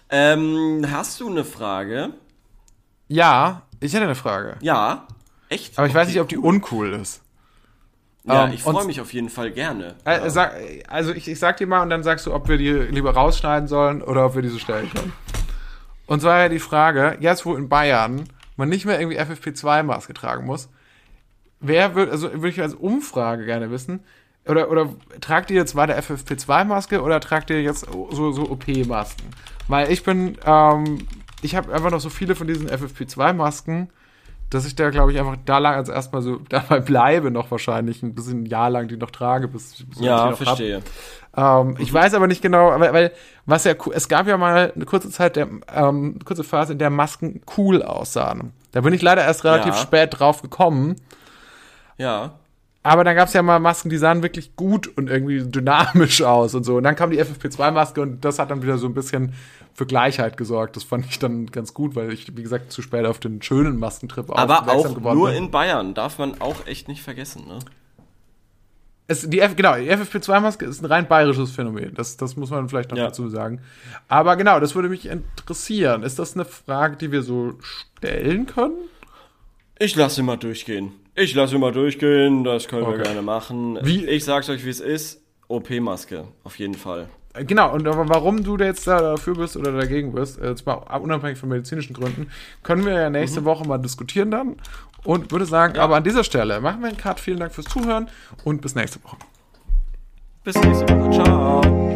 Speaker 2: Ähm, hast du eine Frage?
Speaker 1: Ja, ich hätte eine Frage.
Speaker 2: Ja. Echt?
Speaker 1: Aber ich weiß nicht, ob die uncool ist.
Speaker 2: Ja,
Speaker 1: ähm,
Speaker 2: ich freue mich auf jeden Fall gerne.
Speaker 1: Äh, sag, also ich, ich sag dir mal und dann sagst du, ob wir die lieber rausschneiden sollen oder ob wir die so stellen können. Und zwar ja die Frage, jetzt wo in Bayern man nicht mehr irgendwie FFP2-Maske tragen muss, wer wird, also würde ich als Umfrage gerne wissen, oder, oder tragt ihr jetzt weiter FFP2-Maske oder tragt ihr jetzt so, so OP-Masken? Weil ich bin, ähm, ich habe einfach noch so viele von diesen FFP2-Masken, dass ich da, glaube ich, einfach da lang als erstmal so dabei bleibe, noch wahrscheinlich ein bisschen ein Jahr lang die noch trage, bis, bis ich die
Speaker 2: Ja,
Speaker 1: noch
Speaker 2: verstehe.
Speaker 1: Ähm, ich weiß aber nicht genau, weil, weil was ja cool, es gab ja mal eine kurze Zeit, der, ähm, eine kurze Phase, in der Masken cool aussahen. Da bin ich leider erst relativ
Speaker 2: Ja.
Speaker 1: spät drauf gekommen.
Speaker 2: Ja.
Speaker 1: Aber dann gab es ja mal Masken, die sahen wirklich gut und irgendwie dynamisch aus und so. Und dann kam die FFP2-Maske und das hat dann wieder so ein bisschen für Gleichheit gesorgt. Das fand ich dann ganz gut, weil ich, wie gesagt, zu spät auf den schönen Maskentrip
Speaker 2: Aber auch nur
Speaker 1: bin.
Speaker 2: in Bayern darf man auch echt nicht vergessen, ne?
Speaker 1: Es, die F, genau, die FFP2-Maske ist ein rein bayerisches Phänomen. Das, das muss man vielleicht noch
Speaker 2: Ja.
Speaker 1: dazu sagen. Aber genau, das würde mich interessieren. Ist das eine Frage, die wir so stellen können?
Speaker 2: Ich lasse mal durchgehen. Ich lasse mal durchgehen, das können wir
Speaker 1: Okay.
Speaker 2: gerne machen.
Speaker 1: Wie-
Speaker 2: Ich sag's euch, wie es ist. OP-Maske, auf jeden Fall.
Speaker 1: Äh, Genau, und aber warum du da jetzt da dafür bist oder dagegen bist, äh, zwar unabhängig von medizinischen Gründen, können wir ja nächste Woche mal diskutieren dann. Und würde sagen, aber an dieser Stelle machen wir einen Cut. Vielen Dank fürs Zuhören und bis nächste Woche.
Speaker 2: Bis nächste Woche. Ciao.